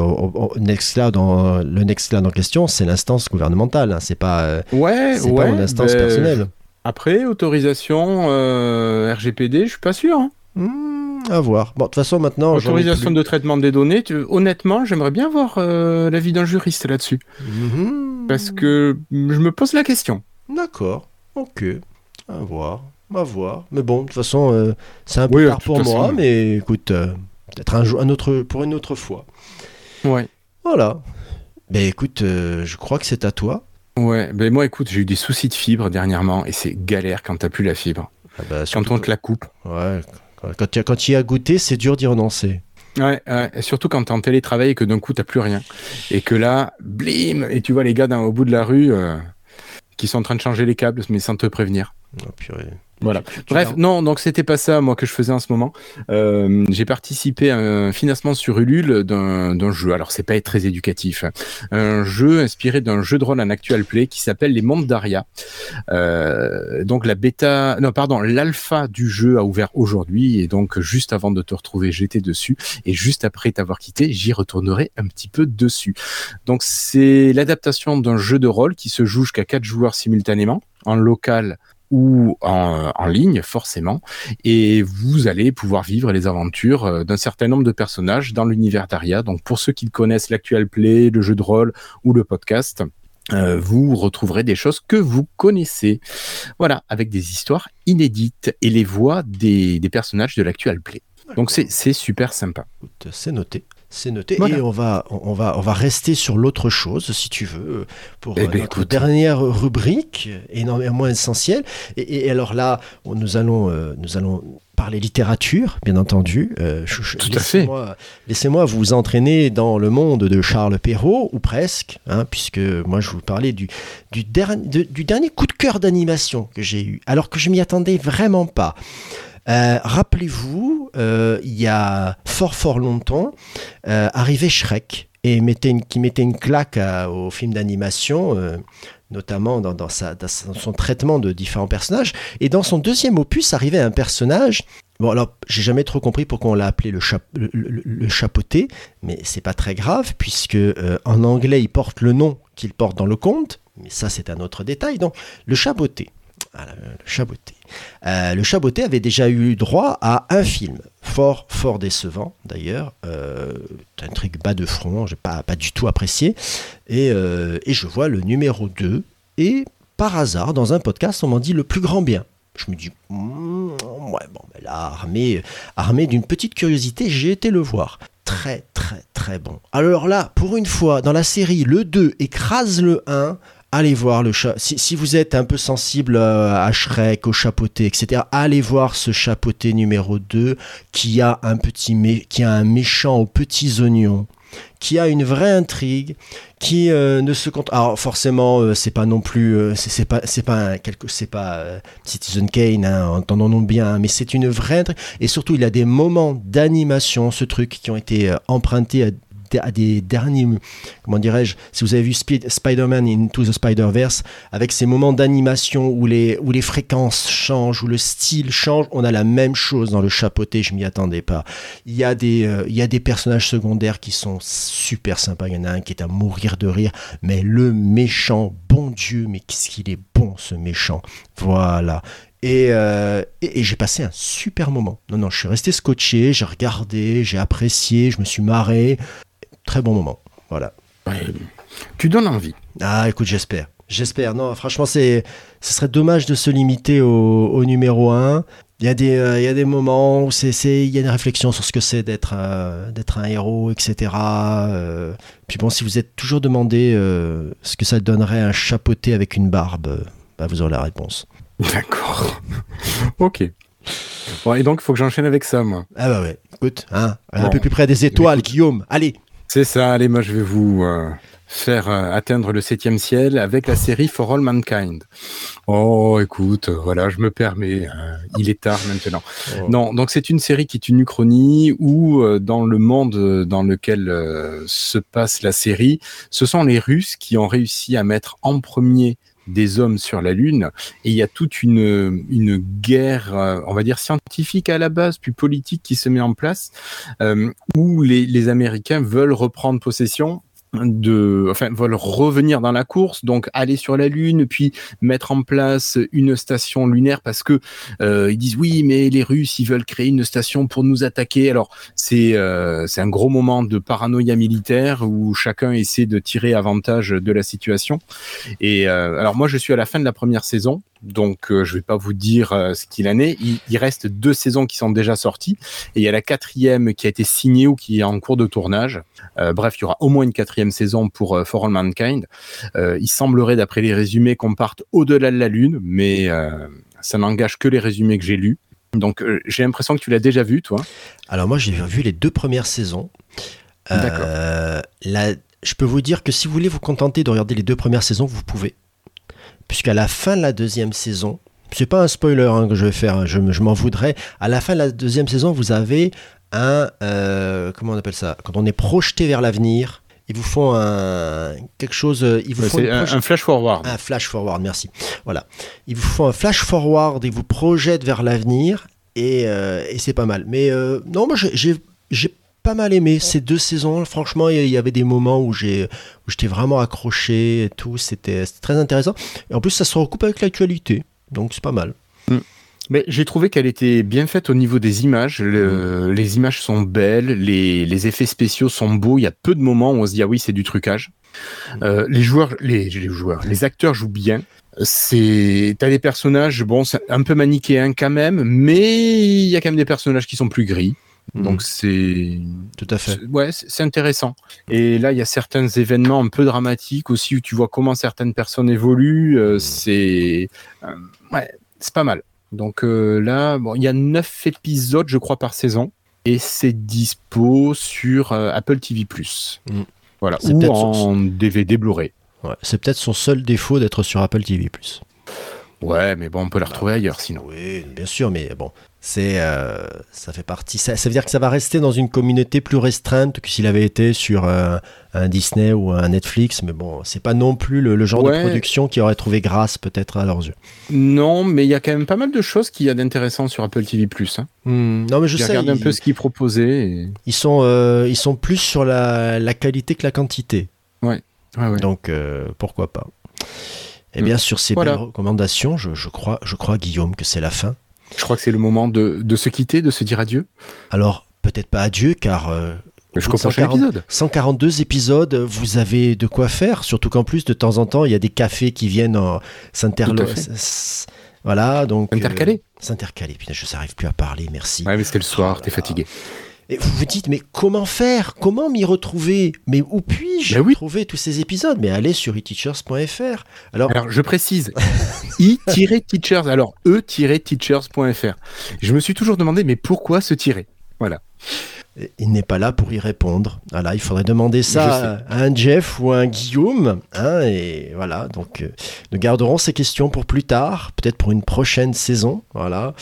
Nextcloud, en- le Nextcloud en question, c'est l'instance gouvernementale, hein, c'est pas, euh, Ouais, c'est ouais. pas mon instance ben, personnelle. Après, autorisation euh, RGPD, je suis pas sûr. hein. Hmm, à voir. Bon, de toute façon, maintenant. j'en ai Autorisation plus. de traitement des données, tu- honnêtement, j'aimerais bien voir euh, l'avis d'un juriste là-dessus. Mhm. Parce que je me pose la question. D'accord, ok. À voir, à voir. Mais bon, de toute façon, euh, c'est un peu Oui, tard pour façon, moi, mais écoute, euh, peut-être un, jour- un autre, pour une autre fois. Ouais. Voilà. Ben écoute, euh, je crois que c'est à toi. Ouais, ben moi écoute, j'ai eu des soucis de fibre dernièrement et c'est galère quand t'as plus la fibre. Ah bah, Quand on te la coupe. Ouais, quand, tu, quand y as goûté, c'est dur d'y renoncer. Ouais, surtout quand t'es en télétravail et que d'un coup t'as plus rien. Et que là, blim Et tu vois les gars dans, au bout de la rue euh, qui sont en train de changer les câbles, mais sans te prévenir. Oh, purée. Voilà. Tu- tu Bref, non, donc c'était pas ça, moi, que je faisais en ce moment. Euh, j'ai participé à un financement sur Ulule d'un d'un jeu. Alors, c'est pas très éducatif. hein. Un jeu inspiré d'un jeu de rôle en actual play qui s'appelle Les Mondes d'Aria. Euh, donc, la bêta, non, pardon, l'alpha du jeu a ouvert aujourd'hui. Et donc, juste avant de te retrouver, j'étais dessus. Et juste après t'avoir quitté, j'y retournerai un petit peu dessus. Donc, c'est l'adaptation d'un jeu de rôle qui se joue jusqu'à quatre joueurs simultanément, en local ou en, en ligne, forcément. Et vous allez pouvoir vivre les aventures euh, d'un certain nombre de personnages dans l'univers d'Aria. Donc, pour ceux qui connaissent l'actual play, le jeu de rôle ou le podcast, euh, vous retrouverez des choses que vous connaissez. Voilà, avec des histoires inédites et les voix des, des personnages de l'actual play. Donc, c'est super sympa. C'est noté. C'est noté. Voilà. Et on va, on, va, on va rester sur l'autre chose, si tu veux, pour Eh euh, ben, notre écoute. dernière rubrique, énormément essentielle. Et, et alors là, on- nous allons, euh, nous allons parler littérature, bien entendu. Euh, je- je- Tout à fait. laissez-moi- vous entraîner dans le monde de Charles Perrault, ou presque, hein, puisque moi je vous parlais du, du, derni- de- du dernier coup de cœur d'animation que j'ai eu, alors que je m'y attendais vraiment pas. Euh, Rappelez-vous, euh, il y a fort fort longtemps, euh, arrivait Shrek et mettait une- qui mettait une claque au film d'animation, notamment dans, dans sa- dans son traitement de différents personnages. Et dans son deuxième opus arrivait un personnage. Bon alors, j'ai jamais trop compris pourquoi on l'a appelé le, chap- le, le- le chapeauté, mais c'est pas très grave puisque en anglais il porte le nom qu'il porte dans le conte. Mais ça c'est un autre détail. Donc le chapeauté. Le chaboté. Euh, le chaboté avait déjà eu droit à un film, fort, fort décevant d'ailleurs. Euh, un truc bas de front, j'ai pas, pas du tout apprécié. Et, euh, je vois le numéro 2, et par hasard, dans un podcast, on m'en dit le plus grand bien. Je me dis, hmm, ouais, bon, ben là, armé d'une petite curiosité, j'ai été le voir. Très, très, très bon. Alors là, pour une fois, dans la série, le 2 écrase le 1. Allez voir le chat. Si, si vous êtes un peu sensible euh, à Shrek, au chapeauté, etc., allez voir ce chapeauté numéro 2 qui a un petit qui a un méchant aux petits oignons, qui a une vraie intrigue, qui euh, ne se compte. Alors forcément, euh, c'est pas non plus, euh, c'est pas, c'est pas quelque, c'est pas euh, Citizen Kane, hein, entendons-nous bien, hein, mais c'est une vraie intrigue. Et surtout, il a des moments d'animation, ce truc, qui ont été empruntés à à des derniers, comment dirais-je, si vous avez vu Spi- Spider-Man Into the Spider-Verse, avec ces moments d'animation où les, où les fréquences changent, où le style change, on a la même chose dans le chapeauté, je m'y attendais pas. Il y, a des, euh, il y a des personnages secondaires qui sont super sympas, il y en a un qui est à mourir de rire, mais le méchant, bon Dieu, mais qu'est-ce qu'il est bon ce méchant. Voilà. Et, euh, et, et j'ai passé un super moment. Non, non, je suis resté scotché, j'ai regardé, j'ai apprécié, je me suis marré. Très bon moment. Voilà. Ouais, tu donnes envie. Ah, écoute, j'espère. J'espère. Non, franchement, c'est, ce serait dommage de se limiter au, au numéro 1. Il y, a des, euh, il y a des moments où c'est, c'est, il y a des réflexions sur ce que c'est d'être, euh, d'être un héros, etc. Euh, puis bon, si vous êtes toujours demandé ce que ça donnerait un chapeauté avec une barbe, bah, vous aurez la réponse. D'accord. ok. Bon, et donc, il faut que j'enchaîne avec ça, moi. Ah bah ouais, écoute, hein, un Bon. peu plus près des étoiles. Guillaume. Allez. C'est ça, allez, moi je vais vous euh, faire euh, atteindre le septième ciel avec la série For All Mankind. Oh, écoute, euh, voilà, je me permets, euh, il est tard maintenant. Non, donc c'est une série qui est une uchronie où euh, dans le monde dans lequel euh, se passe la série, ce sont les Russes qui ont réussi à mettre en premier des hommes sur la Lune. Et il y a toute une, une guerre, euh, on va dire scientifique à la base, puis politique qui se met en place euh, où les, les Américains veulent reprendre possession de, enfin, veulent revenir dans la course, donc aller sur la Lune, puis mettre en place une station lunaire parce que euh, ils disent oui, mais les Russes ils veulent créer une station pour nous attaquer. Alors c'est euh, c'est un gros moment de paranoïa militaire où chacun essaie de tirer avantage de la situation. Et euh, alors moi je suis à la fin de la première saison. Donc, euh, je vais pas vous dire euh, ce qu'il en est. Il, il reste deux saisons qui sont déjà sorties et il y a la quatrième qui a été signée ou qui est en cours de tournage. Euh, bref, il y aura au moins une quatrième saison pour euh, For All Mankind. Il semblerait, d'après les résumés, qu'on parte au-delà de la Lune, mais ça n'engage que les résumés que j'ai lus. Donc, j'ai l'impression que tu l'as déjà vu, toi. Alors moi j'ai vu les deux premières saisons. D'accord. La- je peux vous dire que si vous voulez vous contenter de regarder les deux premières saisons, vous pouvez. Puisqu'à la fin de la deuxième saison, c'est pas un spoiler hein, que je vais faire, hein, je, me- je m'en voudrais. À la fin de la deuxième saison, vous avez un euh, comment on appelle ça Quand on est projeté vers l'avenir, ils vous font un quelque chose. euh, Ils vous font un, flash forward. un flash forward, merci. Voilà. Ils vous font un flash forward et vous projettent vers l'avenir et, euh, et c'est pas mal. Mais euh, non, moi j'ai pas mal aimé ces deux saisons. Franchement, il y avait des moments où j'ai j'étais vraiment accroché et tout. C'était très intéressant. Et en plus, ça se recoupe avec l'actualité. Donc c'est pas mal. Mais j'ai trouvé qu'elle était bien faite au niveau des images. Le- Les images sont belles, les, les effets spéciaux sont beaux. Il y a peu de moments où on se dit ah oui c'est du trucage. Euh, les joueurs, les, les joueurs, les acteurs jouent bien. C'est, t'as des personnages, bon, c'est un peu manichéen quand même, mais il y a quand même des personnages qui sont plus gris. Donc c'est, Tout à fait. ouais, c'est intéressant. Et là, il y a certains événements un peu dramatiques aussi où tu vois comment certaines personnes évoluent. euh, c'est, euh, ouais, c'est pas mal. Donc euh, là, bon, il y a neuf épisodes, je crois, par saison, et c'est dispo sur Apple TV+. Mm. Voilà, ou en DVD Blu-ray. Ouais, c'est peut-être son seul défaut d'être sur Apple TV+. Ouais, mais bon, on peut la retrouver ailleurs sinon. Oui, bien sûr, mais bon, c'est, euh, ça fait partie. Ça, ça veut dire que ça va rester dans une communauté plus restreinte que s'il avait été sur euh, un Disney ou un Netflix. Mais bon, c'est pas non plus le, le genre de Ouais. production qui aurait trouvé grâce peut-être à leurs yeux. Non, mais il y a quand même pas mal de choses qu'il y a d'intéressant sur Apple TV+. Hein. Hmm, non, mais je sais, regardé un ils, peu ce qu'ils proposaient. et- ils sont, euh, ils sont plus sur la, la qualité que la quantité. Ouais, ouais. Donc euh, pourquoi pas. Eh bien, sur ces Voilà. belles recommandations, je, je crois, je crois, Guillaume, que c'est la fin. Je crois que c'est le moment de, de se quitter, de se dire adieu. Alors, peut-être pas adieu, car euh, de prochain 140 épisode. 142 épisodes, vous avez de quoi faire, surtout qu'en plus, de temps en temps, il y a des cafés qui viennent euh, s'interlo- Tout à fait. s- s- Voilà, donc. euh, Intercalé. S'intercaler. Putain, je n'arrive plus à parler, merci. Ouais, mais c'était le soir, Oh t'es fatigué. Et vous vous dites, mais comment faire? Comment m'y retrouver? Mais où puis-je Ben oui. trouver tous ces épisodes? Mais allez sur eteachers.fr. Alors, Alors, je précise, i-teachers, alors e-teachers.fr. Je me suis toujours demandé, mais pourquoi se tirer? Il n'est pas là pour y répondre. Voilà, il faudrait demander ça à un Jeff ou à un Guillaume. hein, et voilà, donc euh, nous garderons ces questions pour plus tard, peut-être pour une prochaine saison. Voilà.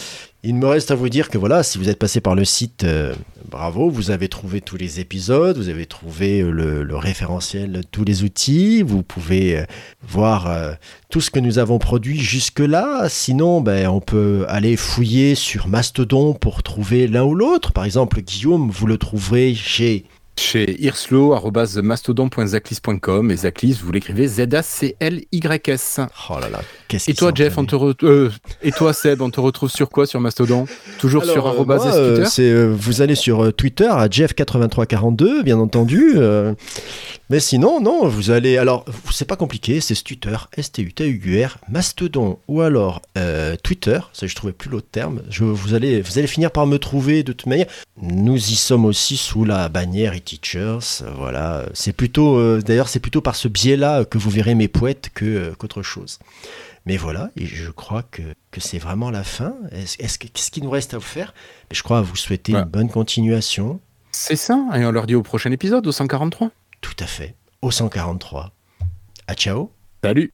Il me reste à vous dire que voilà, si vous êtes passé par le site, euh, bravo, vous avez trouvé tous les épisodes, vous avez trouvé euh, le, le référentiel tous les outils, vous pouvez euh, voir tout ce que nous avons produit jusque-là. Sinon, ben, on peut aller fouiller sur Mastodon pour trouver l'un ou l'autre. Par exemple, Guillaume, vous le trouverez chez Chez irslo.mastodon.zaclis.com et Zaclis, vous l'écrivez Z-A-C-L-Y-S. Oh là là, qu'est-ce Et toi, Jeff, on te re- euh, et toi, Seb, on te retrouve sur quoi sur Mastodon? Toujours sur Alors, euh, moi, euh, c'est, Vous allez sur euh, Twitter à Jeff8342, bien entendu. mais sinon, non, vous allez. Alors, c'est pas compliqué, c'est Twitter, S-T-U-T-U-R, Mastodon ou alors euh, Twitter. Ça, je trouvais plus l'autre terme. Je, vous, allez, vous allez finir par me trouver de toute manière. Nous y sommes aussi sous la bannière e-teachers. euh, Voilà. C'est plutôt. euh, D'ailleurs, c'est plutôt par ce biais-là que vous verrez mes poètes que, euh, qu'autre chose. Mais voilà, et je crois que, que c'est vraiment la fin. Est-ce, est-ce que- qu'est-ce qu'il nous reste à vous faire? Je crois à vous souhaiter une bonne continuation. C'est ça, et on leur dit au prochain épisode, au 143. Tout à fait. Au 143. À ciao Salut